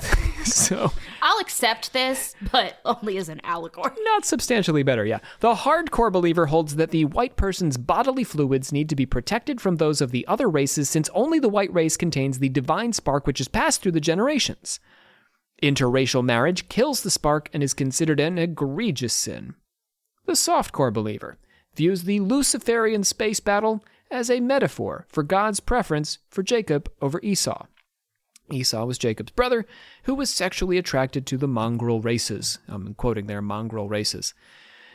so, I'll accept this, but only as an allegory. not substantially better, yeah. The hardcore believer holds that the white person's bodily fluids need to be protected from those of the other races since only the white race contains the divine spark which is passed through the generations. Interracial marriage kills the spark and is considered an egregious sin. The softcore believer views the Luciferian space battle as a metaphor for God's preference for Jacob over Esau. Esau was Jacob's brother, who was sexually attracted to the mongrel races. I'm quoting there, mongrel races.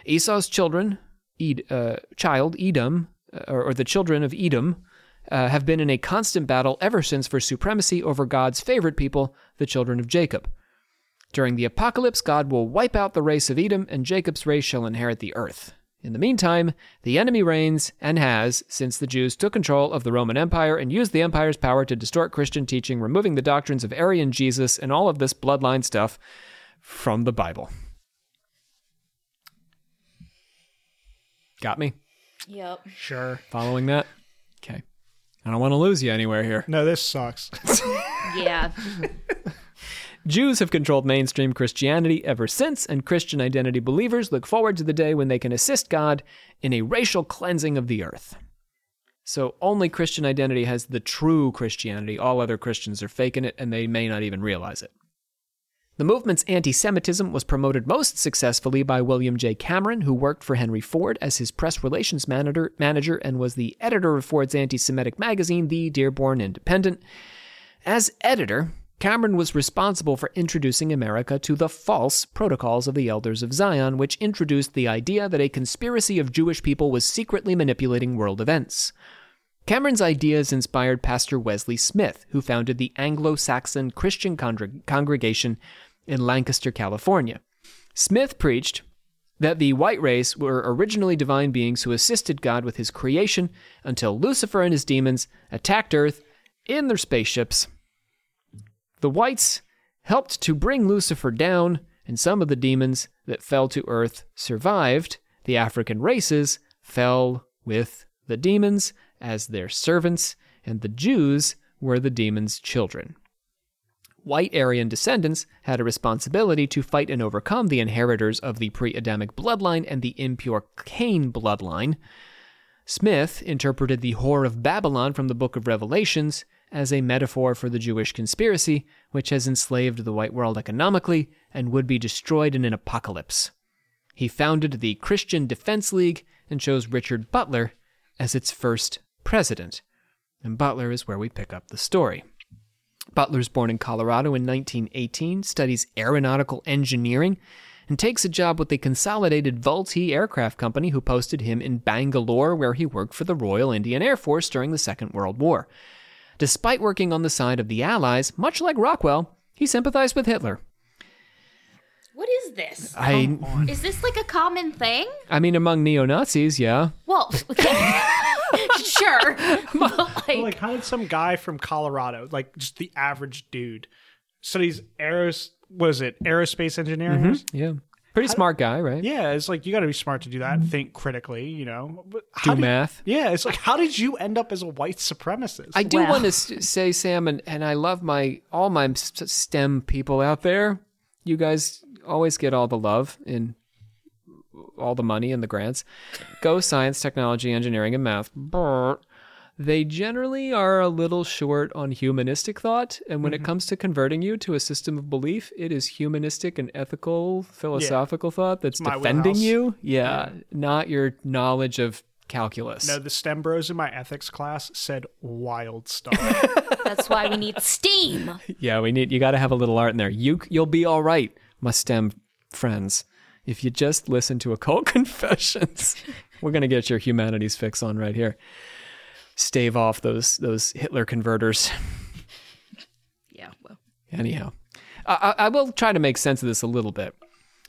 Esau's children, Ed, uh, child Edom, uh, or, or the children of Edom, uh, have been in a constant battle ever since for supremacy over God's favorite people, the children of Jacob. During the apocalypse, God will wipe out the race of Edom, and Jacob's race shall inherit the earth. In the meantime, the enemy reigns and has since the Jews took control of the Roman Empire and used the empire's power to distort Christian teaching, removing the doctrines of Aryan Jesus and all of this bloodline stuff from the Bible. Got me? Yep. sure. Following that? Okay. I don't want to lose you anywhere here. No, this sucks. Yeah. Jews have controlled mainstream Christianity ever since, and Christian identity believers look forward to the day when they can assist God in a racial cleansing of the earth. So only Christian identity has the true Christianity. All other Christians are faking it, and they may not even realize it. The movement's anti Semitism was promoted most successfully by William J. Cameron, who worked for Henry Ford as his press relations manager, manager and was the editor of Ford's anti Semitic magazine, The Dearborn Independent. As editor, Cameron was responsible for introducing America to the false protocols of the Elders of Zion, which introduced the idea that a conspiracy of Jewish people was secretly manipulating world events. Cameron's ideas inspired Pastor Wesley Smith, who founded the Anglo Saxon Christian Congre- Congregation in Lancaster, California. Smith preached that the white race were originally divine beings who assisted God with his creation until Lucifer and his demons attacked Earth in their spaceships. The whites helped to bring Lucifer down, and some of the demons that fell to Earth survived. The African races fell with the demons as their servants, and the Jews were the demons' children. White Aryan descendants had a responsibility to fight and overcome the inheritors of the pre Adamic bloodline and the impure Cain bloodline. Smith interpreted the Whore of Babylon from the book of Revelations as a metaphor for the Jewish conspiracy, which has enslaved the white world economically and would be destroyed in an apocalypse. He founded the Christian Defense League and chose Richard Butler as its first president. And Butler is where we pick up the story. Butler's born in Colorado in 1918, studies aeronautical engineering, and takes a job with the Consolidated Vultee Aircraft Company, who posted him in Bangalore, where he worked for the Royal Indian Air Force during the Second World War. Despite working on the side of the Allies, much like Rockwell, he sympathized with Hitler. What is this? I, Is this like a common thing? I mean, among neo Nazis, yeah. Well, sure. But like, like, how did some guy from Colorado, like just the average dude, studies aeros? Was it aerospace engineering? Mm-hmm. Yeah. Pretty smart guy, right? Yeah, it's like you got to be smart to do that. Mm-hmm. Think critically, you know. But how Do did- math. Yeah, it's like how did you end up as a white supremacist? I do Well. want to s- say, Sam, and, and I love my all my s- STEM people out there. You guys always get all the love and all the money and the grants. Go science, technology, engineering, and math. Brr. They generally are a little short on humanistic thought, and when it mm-hmm. comes to converting you to a system of belief, it is humanistic and ethical, philosophical thought that's defending wheelhouse. you. Yeah, not your knowledge of calculus. No, the STEM bros in my ethics class said wild stuff. That's why we need steam. Yeah, we need you got to have a little art in there. You you'll be all right, my STEM friends. If you just listen to occult confessions, we're gonna get your humanities fix on right here. Stave off those those Hitler converters. Yeah, well. Anyhow, I, I I will try to make sense of this a little bit.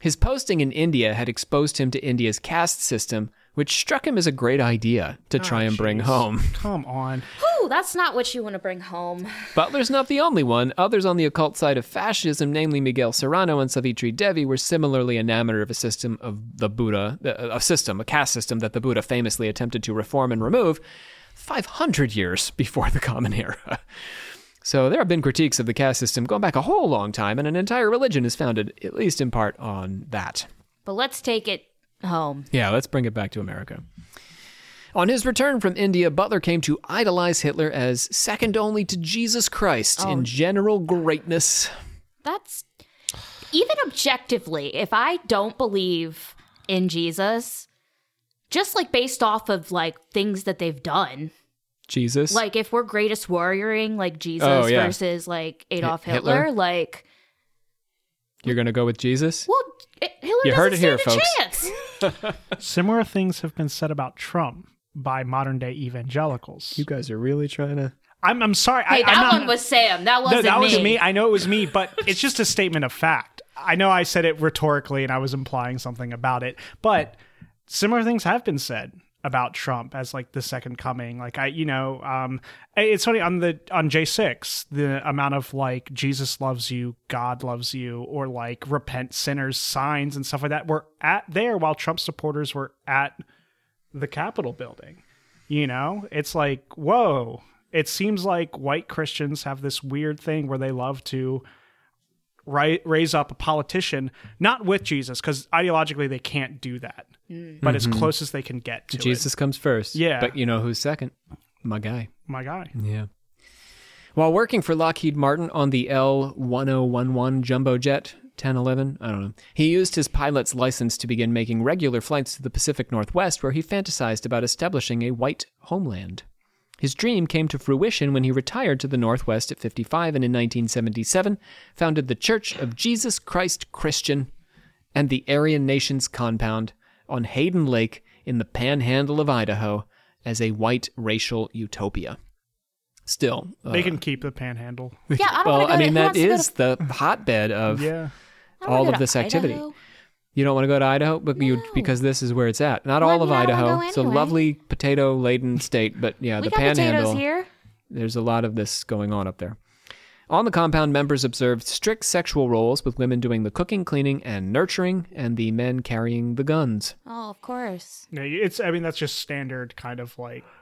His posting in India had exposed him to India's caste system, which struck him as a great idea to try ah, and bring jeez. home. Come on. Whew, that's not what you want to bring home. Butler's not the only one. Others on the occult side of fascism, namely Miguel Serrano and Savitri Devi, were similarly enamored of a system of the Buddha, uh, a system, a caste system that the Buddha famously attempted to reform and remove 500 years before the Common Era. So there have been critiques of the caste system going back a whole long time, and an entire religion is founded, at least in part, on that. But let's take it home. Yeah, let's bring it back to America. On his return from India, Butler came to idolize Hitler as second only to Jesus Christ in oh. general greatness. That's even objectively, if I don't believe in Jesus, just like based off of like things that they've done, Jesus. like if we're greatest warrioring like Jesus Oh, yeah. versus like Adolf Hitler? Hitler, like You're going to go with Jesus? well, it, Hitler You heard doesn't it here, stand a folks. chance. Similar things have been said about Trump by modern day evangelicals. You guys are really trying to. I'm, I'm sorry. Hey, I, that I'm not, one was Sam. That wasn't that me. was me. I know it was me, but it's just a statement of fact. I know I said it rhetorically and I was implying something about it, but similar things have been said about Trump as like the second coming. Like I, you know, um, it's funny on the on J six the amount of like Jesus loves you, God loves you, or like repent sinners signs and stuff like that were at there while Trump supporters were at the Capitol building. You know, it's like whoa. It seems like white Christians have this weird thing where they love to ri- raise up a politician, not with Jesus, because ideologically they can't do that, Mm. but as mm-hmm. close as they can get to Jesus comes first. Yeah. But you know who's second? My guy. My guy. Yeah. While working for Lockheed Martin on the L 1011 jumbo jet, 1011, I don't know, he used his pilot's license to begin making regular flights to the Pacific Northwest, where he fantasized about establishing a white homeland. His dream came to fruition when he retired to the Northwest at 55 and in 1977 founded the Church of Jesus Christ Christian and the Aryan Nations Compound on Hayden Lake in the panhandle of Idaho as a white racial utopia. Still, uh, They can keep the panhandle. Yeah, I don't well, go I mean, who that to to- the hotbed of Yeah. I don't wanna all of this activity. Idaho. You don't want to go to Idaho, but you because this is where it's at. Not Well, all of yeah, Idaho. go It's a lovely potato-laden state, but yeah, We the got Panhandle. potatoes here. There's a lot of this going on up there. On the compound, members observed strict sexual roles, with women doing the cooking, cleaning, and nurturing, and the men carrying the guns. Oh, of course. Yeah, It's. I mean, that's just standard kind of like.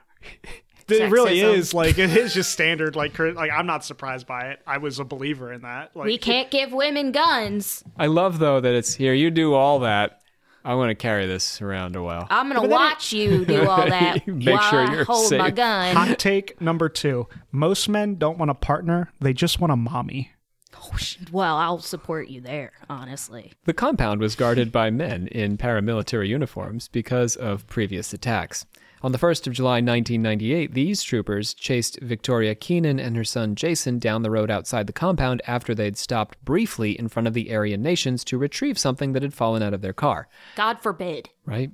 It really Sexism. is like it is just standard like like I'm not surprised by it. I was a believer in that. Like We can't give women guns. I love though that it's here. You do all that. I want to carry this around a while. I'm gonna watch you do all that Make while sure I you're hold my safe. gun. Hot take number two: Most men don't want a partner; they just want a mommy. Oh, well, I'll support you there, honestly. The compound was guarded by men in paramilitary uniforms because of previous attacks. On the 1st of July 1998, these troopers chased Victoria Keenan and her son Jason down the road outside the compound after they'd stopped briefly in front of the Aryan nations to retrieve something that had fallen out of their car, God forbid. right?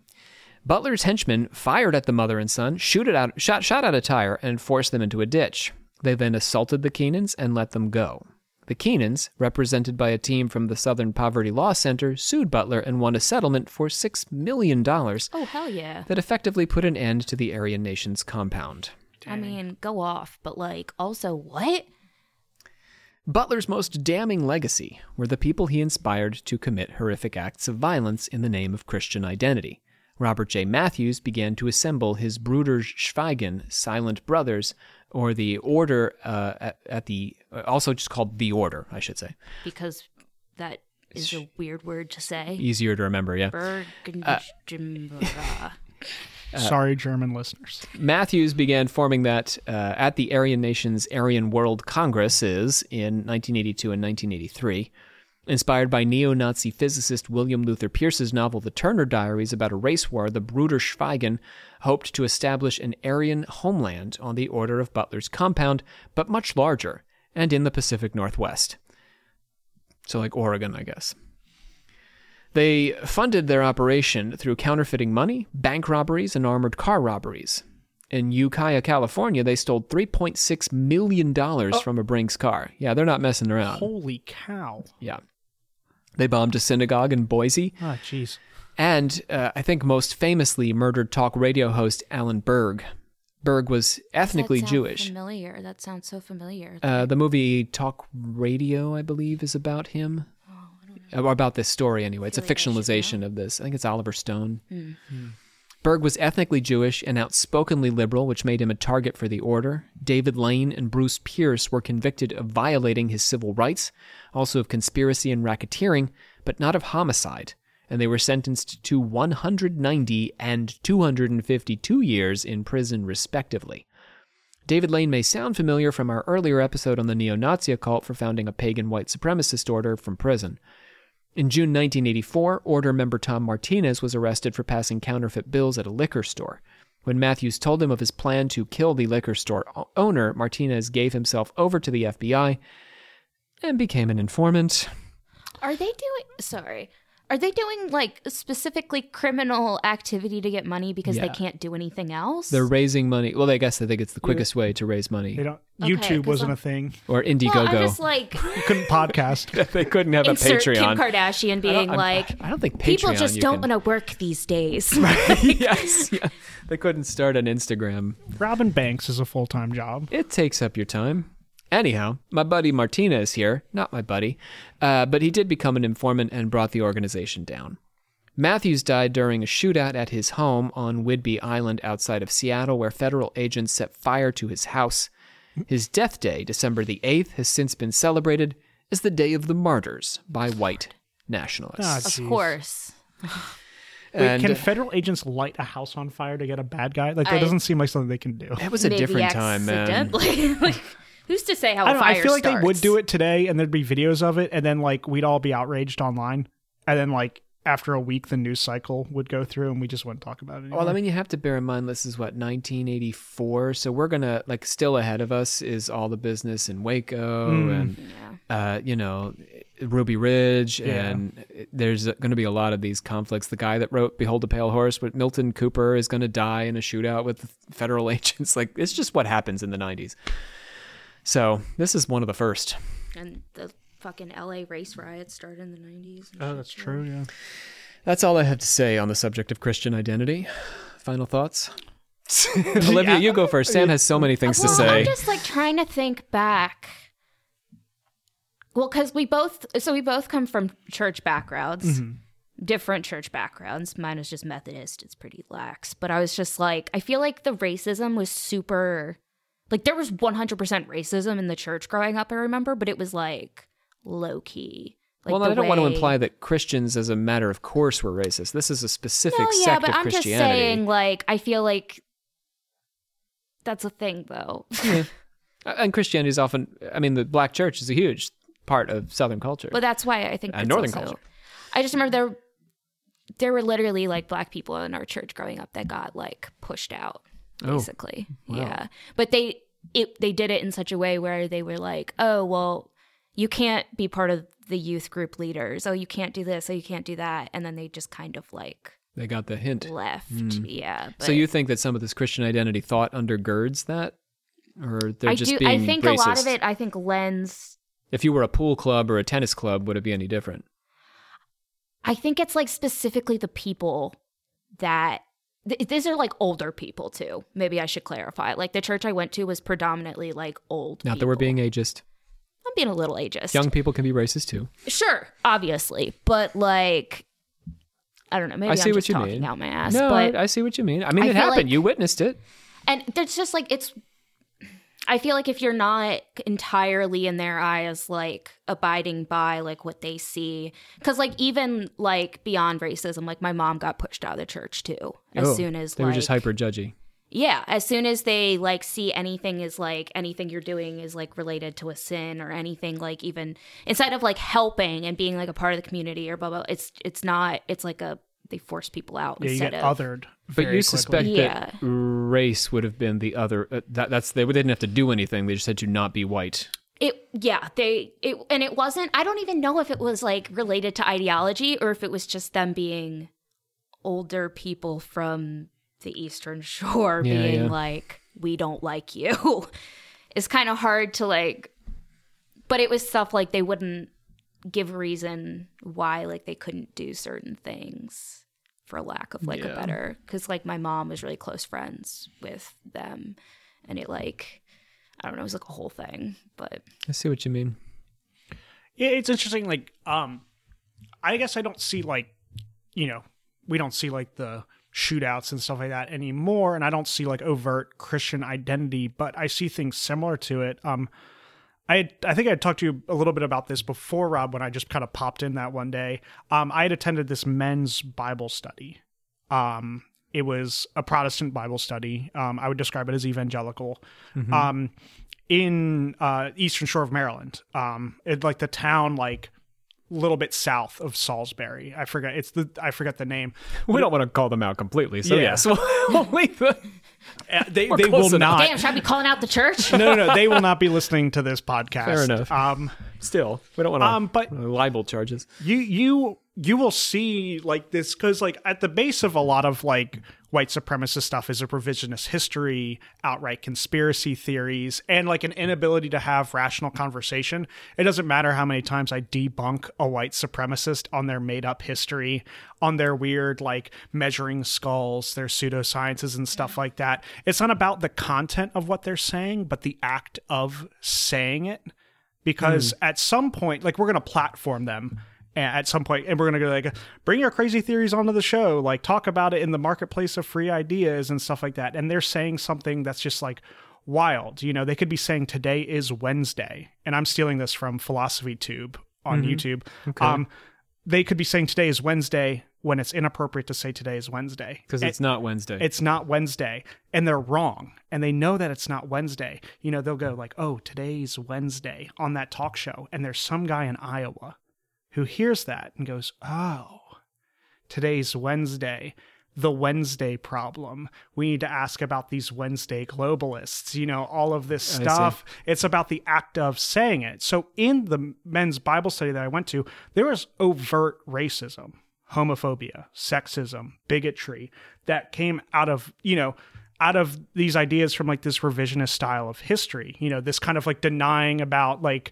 Butler's henchmen fired at the mother and son, shoot it out, shot, shot out a tire, and forced them into a ditch. They then assaulted the Keenans and let them go. The Keenans, represented by a team from the Southern Poverty Law Center, sued Butler and won a settlement for $6 million. Oh, hell yeah. that effectively put an end to the Aryan Nations compound. I mean, go off, but like, also what? Butler's most damning legacy were the people he inspired to commit horrific acts of violence in the name of Christian identity. Robert J. Matthews began to assemble his Bruder Schweigen, Silent Brothers, or the Order uh, at, at the, uh, also just called the Order, I should say. Because that is a weird word to say. Easier to remember, yeah. Bergenjimba. Sorry, German listeners. Matthews began forming that uh, at the Aryan Nations Aryan World Congresses in 1982 and 1983. Inspired by neo Nazi physicist William Luther Pierce's novel The Turner Diaries about a race war, the Bruder Schweigen hoped to establish an Aryan homeland on the order of Butler's compound, but much larger, and in the Pacific Northwest. So, like Oregon, I guess. They funded their operation through counterfeiting money, bank robberies, and armored car robberies. In Ukiah, California, they stole $3.6 million oh. from a Brinks car. Yeah, they're not messing around. Holy cow. Yeah. They bombed a synagogue in Boise. Ah, jeez. And uh, I think most famously murdered talk radio host Alan Berg. Berg was ethnically That Jewish. Familiar. That sounds so familiar. Uh, the movie Talk Radio, I believe, is about him. Or about this story, anyway. It's a Oh, feel like I should fictionalization of this. I think it's Oliver Stone. Berg was ethnically Jewish and outspokenly liberal, which made him a target for the order. David Lane and Bruce Pierce were convicted of violating his civil rights, also of conspiracy and racketeering, but not of homicide, and they were sentenced to 190 and 252 years in prison, respectively. David Lane may sound familiar from our earlier episode on the neo Nazi occult for founding a pagan white supremacist order from prison. In June 1984, Order member Tom Martinez was arrested for passing counterfeit bills at a liquor store. When Matthews told him of his plan to kill the liquor store owner, Martinez gave himself over to the FBI and became an informant. Are they doing? Sorry. Are they doing like specifically criminal activity to get money because Yeah. they can't do anything else? They're raising money. Well, I guess they think it's the quickest way to raise money. They don't. Okay, YouTube 'cause wasn't I'm- a thing. Or Indiegogo. well, I'm Indiegogo. just like You couldn't podcast. they couldn't have a Patreon. Kim Kardashian being I'm- like, I don't think people just don't can- want to work these days. yes, yeah. They couldn't start an Instagram. Robin Banks is a full time job. It takes up your time. Anyhow, my buddy Martinez here, not my buddy, uh, but he did become an informant and brought the organization down. Matthews died during a shootout at his home on Whidbey Island outside of Seattle, where federal agents set fire to his house. His death day, December the 8th, has since been celebrated as the Day of the Martyrs by white nationalists. Ah, of jeez. course. Wait, And, can federal agents light a house on fire to get a bad guy? Like that I- doesn't seem like something they can do. it was a different time, man. accidentally. like, who's to say how I a don't. know, fire I feel like they would do it today, and there'd be videos of it, and then like we'd all be outraged online, and then like after a week, the news cycle would go through, and we just wouldn't talk about it. Anymore. Well, I mean, you have to bear in mind this is what 1984, so we're gonna like still ahead of us is all the business in Waco and uh, you know Ruby Ridge, Yeah. and there's going to be a lot of these conflicts. The guy that wrote "Behold the Pale Horse," with Milton Cooper, is going to die in a shootout with federal agents. Like it's just what happens in the 90s. So this is one of the first. And the fucking LA race riots started in the 90s. oh, that's so- true. Yeah. That's all I have to say on the subject of Christian identity. Final thoughts. Olivia, you go first. Sam has so many things to say. I'm just like trying to think back. Well, because we both, so we both come from church backgrounds, Mm-hmm. different church backgrounds. Mine was just Methodist. It's pretty lax. But I was just like, I feel like the racism was super, like there was 100% racism in the church growing up, I remember, but it was like low key. Like well, I don't want to imply that Christians, as a matter of course, were racist. This is a specific No, yeah, sect but of I'm just saying, like, I feel like that's a thing, though. Uh, And Christianity is often, I mean, the black church is a huge part of Southern culture. But that's why I think And it's Northern also- culture. I just remember there there were literally like black people in our church growing up that got like pushed out, Oh, basically. Yeah, but they it they did it in such a way where they were like, oh well, you can't be part of the youth group leaders. Oh, you can't do this. Oh, you can't do that. And then they just kind of like they got the hint. left. Hmm. Yeah. But. So you think that some of this Christian identity thought undergirds that? Or they're I just do. being I think racist? a lot of it. I think lends. If you were a pool club or a tennis club, would it be any different? I think it's like specifically the people that th- these are like older people too. Maybe I should clarify. Like the church I went to was predominantly like old. Not that we're being ageist. I'm being a little ageist. Young people can be racist too. sure, obviously, but like I don't know. Maybe I see am what just you talking mean. out my ass. no, but I, I see what you mean. I mean, I it happened. like- you witnessed it. and there's just like it's i feel like if you're not entirely in their eyes like abiding by like what they see because like even like beyond racism like my mom got pushed out of the church too as Oh, soon as they like were just hyper judgy. Yeah, as soon as they like see anything is like anything you're doing is like related to a sin or anything like even instead of like helping and being like a part of the community or blah blah, it's it's not. It's like a they force people out Yeah, you instead get of othered. But very you quickly. suspect Yeah. that race would have been the other. Uh, that, that's they didn't have to do anything. They just had to not be white. it. Yeah, they it and it wasn't. I don't even know if it was like related to ideology or if it was just them being older people from the Eastern Shore Yeah, being yeah. like, we don't like you. it's kind of hard to like, but it was stuff like they wouldn't give reason why like they couldn't do certain things for lack of like Yeah. a better because like my mom was really close friends with them and it like i don't know it was like a whole thing but I see what you mean. Yeah, it's interesting. Like, um, I guess I don't see like, you know, we don't see like the shootouts and stuff like that anymore, and I don't see like overt Christian identity, but I see things similar to it. Um, I had, I think I had talked to you a little bit about this before, Rob, when I just kind of popped in that one day. Um, I had attended this men's Bible study. Um, it was a Protestant Bible study. Um, I would describe it as evangelical. Um, in uh, Eastern Shore of Maryland, um, it, like the town, like a little bit south of Salisbury. I forget it's the I forget the name. We don't want to call them out completely. So Yeah. yes, we'll, we'll leave the. Uh, they We're they will enough. not. damn should i be calling out the church No, no, no. They will not be listening to this podcast. Fair enough. Um, Still, we don't want to. Um, but- libel charges. you you you will see like this because like at the base of a lot of like white supremacist stuff is a revisionist history outright conspiracy theories and like an inability to have rational conversation. It doesn't matter how many times i debunk a white supremacist on their made up history on their weird like measuring skulls their pseudosciences and stuff like that. It's not about the content of what they're saying but the act of saying it. Because hmm. at some point like we're going to platform them at some point and we're going to go like bring your crazy theories onto the show like talk about it in the marketplace of free ideas and stuff like that. And they're saying something that's just like wild. You know they could be saying today is wednesday and i'm stealing this from philosophy tube on youtube. Um they could be saying today is wednesday when it's inappropriate to say today is wednesday. Because it's not Wednesday. it's not Wednesday and they're wrong and they know that it's not Wednesday. You know, they'll go like, "Oh, today's Wednesday" on that talk show and there's some guy in Iowa who hears that and goes, "Oh, today's Wednesday." The Wednesday problem. We need to ask about these Wednesday globalists, you know, all of this stuff. It's about the act of saying it. So, in the men's Bible study that I went to, there was overt racism homophobia, sexism, bigotry that came out of, you know, out of these ideas from like this revisionist style of history, you know, this kind of like denying about like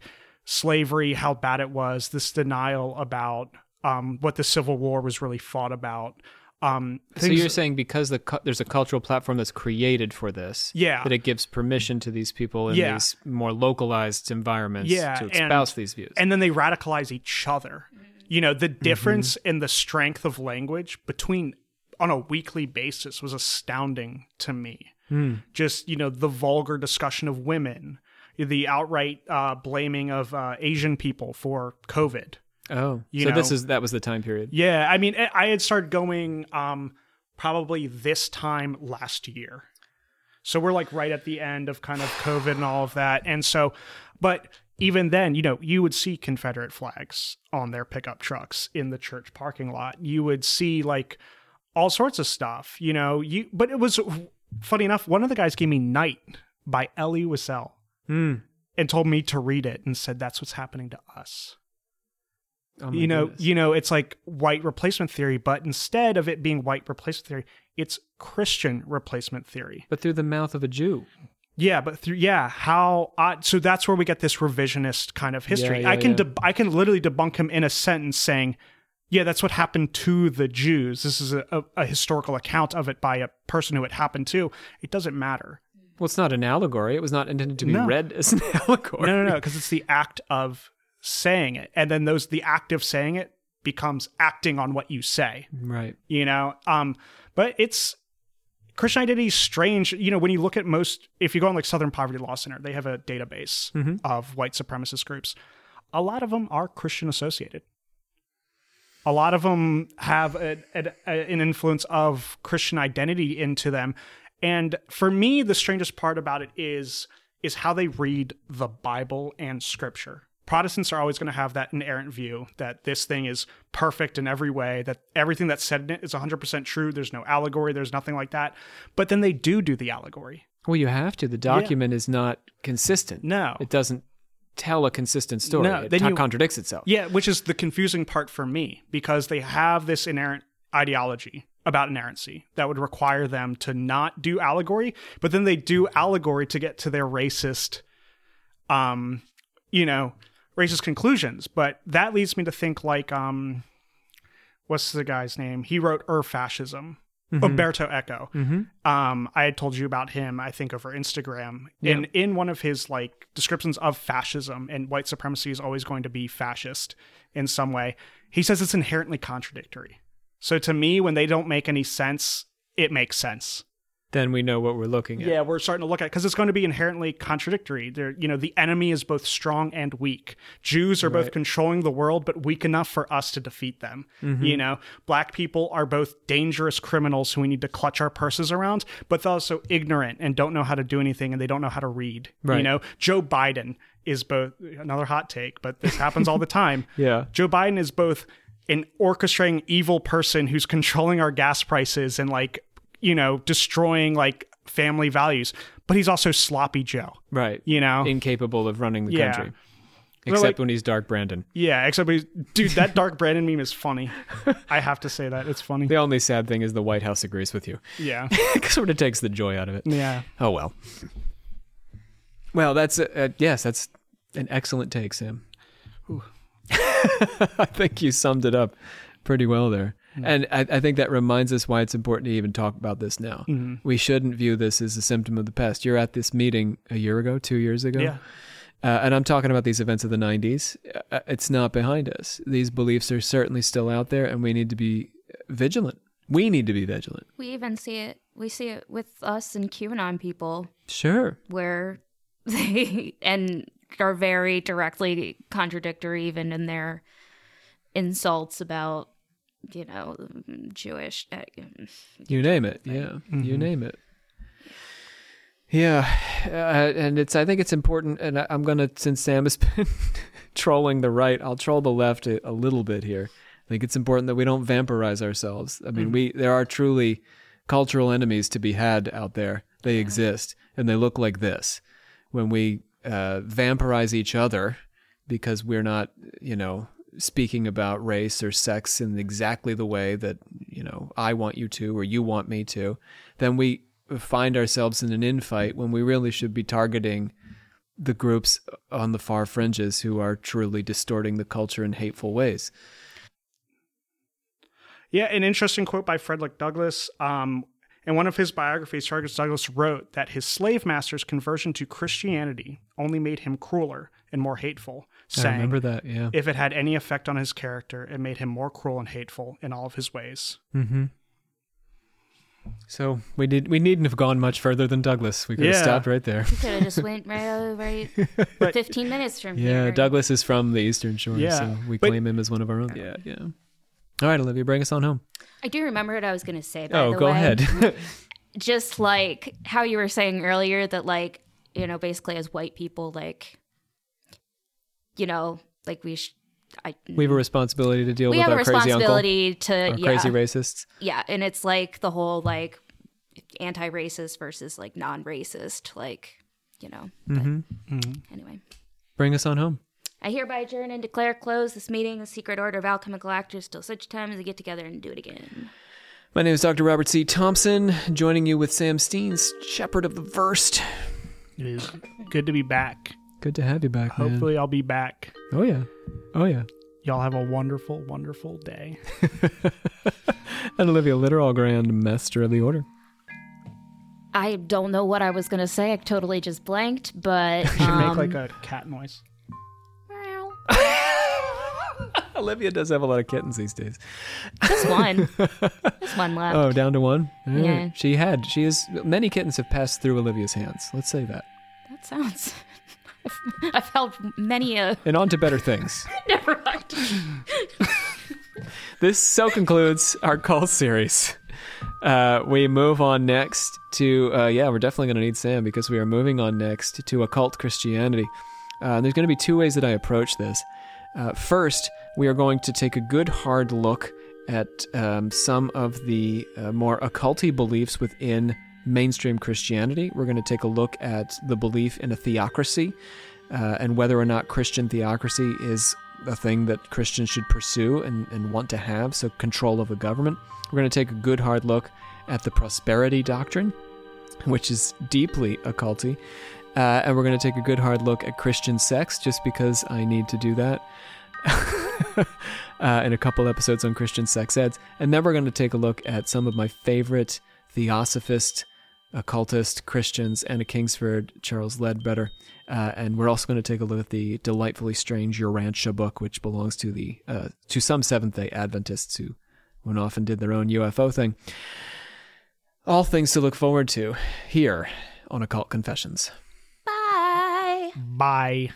slavery, how bad it was, this denial about um, what the Civil War was really fought about. Um, so you're saying because the cu- there's a cultural platform that's created for this, Yeah. that it gives permission to these people in Yeah. these more localized environments Yeah, to and- espouse these views. and then they radicalize each other. You know, the Mm-hmm. difference in the strength of language between on a weekly basis was astounding to me. Hmm. Just, you know, the vulgar discussion of women, the outright uh, blaming of uh, Asian people for COVID. oh, you so this is that was the time period. Yeah, I mean, I I had started going um, probably this time last year. So we're like right at the end of kind of COVID and all of that. And so, but even then, you know, you would see Confederate flags on their pickup trucks in the church parking lot. You would see like all sorts of stuff, you know, you, but it was funny enough. One of the guys gave me Night by Elie Wiesel Hmm. and told me to read it and said, that's what's happening to us Oh you know goodness. you know it's like white replacement theory but instead of it being white replacement theory it's christian replacement theory but through the mouth of a Jew. yeah but through yeah how odd so that's where we get this revisionist kind of history Yeah, i can yeah. deb i can literally debunk him in a sentence saying yeah that's what happened to the jews this is a, a, a historical account of it by a person who it happened to it doesn't matter Well, it's not an allegory. It was not intended to be No. read as an allegory. no no no because it's the act of saying it and then those the act of saying it becomes acting on what you say Right. you know um but it's christian identity is strange you know when you look at most if you go on like southern poverty law center they have a database of white supremacist groups a lot of them are christian associated a lot of them have a, a, a- an influence of christian identity into them And for me, the strangest part about it is is how they read the Bible and Scripture. Protestants are always going to have that inerrant view that this thing is perfect in every way, that everything that's said in it is 100% true. There's no allegory, there's nothing like that. But then they do do the allegory. Well, you have to. The document is not consistent. No. It doesn't tell a consistent story. No, it you- contradicts itself. Yeah, which is the confusing part for me because they have this inerrant ideology about inerrancy that would require them to not do allegory, but then they do allegory to get to their racist, um, you know, racist conclusions. But that leads me to think like, um, what's the guy's name? He wrote Ur Fascism. Umberto Eco. Um, I had told you about him, I think, over Instagram. And in one of his like descriptions of fascism and white supremacy is always going to be fascist in some way, he says it's inherently contradictory. So to me, when they don't make any sense, it makes sense. Then we know what we're looking at. Yeah, we're starting to look at because it's going to be inherently contradictory. There, you know, the enemy is both strong and weak. Jews are both controlling the world, but weak enough for us to defeat them. Mm-hmm. You know, black people are both dangerous criminals who we need to clutch our purses around, but they're also ignorant and don't know how to do anything and they don't know how to read. You know, Joe Biden is both another hot take, but this happens all the time. Yeah. Joe Biden is both an orchestrating evil person who's controlling our gas prices and like, you know, destroying like family values, but he's also sloppy Joe. Right. You know? Incapable of running the Yeah. country. Except like- when he's Dark Brandon. Yeah, except he's, dude, that Dark Brandon meme is funny. I have to say that. It's funny. The only sad thing is the White House agrees with you. Yeah. sort of takes the joy out of it. Yeah. Oh well. Well, that's uh, yes, that's an excellent take, Sam. I think you summed it up pretty well there. And I, I think that reminds us why it's important to even talk about this now. We shouldn't view this as a symptom of the past. You're at this meeting a year ago, two years ago. Yeah. Uh, and I'm talking about these events of the 90s. Uh, it's not behind us. These beliefs are certainly still out there, and we need to be vigilant. We need to be vigilant. We even see it. We see it with us and QAnon people, Sure. where they and are very directly contradictory, even in their insults about, you know, Jewish. uh, You name it. Yeah. You name it. Yeah. Uh, and it's, I think it's important. And I, I'm going to, since Sam has been trolling the right, I'll troll the left a, a little bit here. I think it's important that we don't vampirize ourselves. I mean, we, there are truly cultural enemies to be had out there. They exist and they look like this. When we uh, vampirize each other because we're not, you know, speaking about race or sex in exactly the way that, you know, I want you to or you want me to, then we find ourselves in an infight when we really should be targeting the groups on the far fringes who are truly distorting the culture in hateful ways. Yeah, an interesting quote by Frederick Douglass. Um, in one of his biographies, Charles Douglas wrote that his slave master's conversion to Christianity only made him crueler and more hateful, I remember that, yeah. if it had any effect on his character, it made him more cruel and hateful in all of his ways. Mm-hmm. So we did we needn't have gone much further than Douglass. We could have stopped right there. We Could have just went right over right 15 minutes from Yeah, here. Yeah, Douglass is from the Eastern Shore, Yeah, so we but- claim him as one of our own. Yeah, yeah. All right, Olivia, bring us on home. I do remember what I was going to say. By Oh, the go way. ahead. Just like how you were saying earlier that, like, you know, basically as white people, like, you know, like we, sh- I, we have a responsibility to deal we with have a our crazy uncle, responsibility to, our yeah, crazy racists. yeah, and it's like the whole like anti-racist versus like non-racist, like, you know. but Mm-hmm. Anyway. Bring us on home. I hereby adjourn and declare closed this meeting, the secret order of alchemical actors, till such time as we get together and do it again. My name is Dr. Robert C. Thompson, joining you with Sam Steens, Shepherd of the Verst. It is good to be back. Good to have you back, man. Hopefully, I'll be back. Oh yeah, oh yeah. Y'all have a wonderful, wonderful day. And Olivia Literal Grand Master of the Order. I don't know what I was gonna say. I totally just blanked, but Should um, make like a cat noise. Olivia does have a lot of kittens these days. just one, just one left. Oh, down to one. Right. Yeah. She had. She is. Many kittens have passed through Olivia's hands. Let's say that. That sounds. I've held many a. And on to better things. Never mind. This so concludes our call series. Uh, we move on next to uh, yeah, we're definitely going to need Sam because we are moving on next to occult Christianity. Uh, there's going to be two ways that I approach this. Uh, first, we are going to take a good hard look at um, some of the uh, more occulty beliefs within mainstream Christianity. We're going to take a look at the belief in a theocracy uh, and whether or not Christian theocracy is a thing that Christians should pursue and, and want to have, so control of a government. We're going to take a good hard look at the prosperity doctrine, which is deeply occulty. Uh, and we're going to take a good hard look at Christian sex, just because I need to do that. uh, in a couple episodes on Christian sex eds. And then we're going to take a look at some of my favorite theosophist, occultist Christians, Anna Kingsford, Charles Leadbeater. Uh, and we're also going to take a look at the delightfully strange Urantia book, which belongs to the uh, to some Seventh Day Adventists who went off and did their own UFO thing. All things to look forward to here on Occult Confessions. Bye. Bye.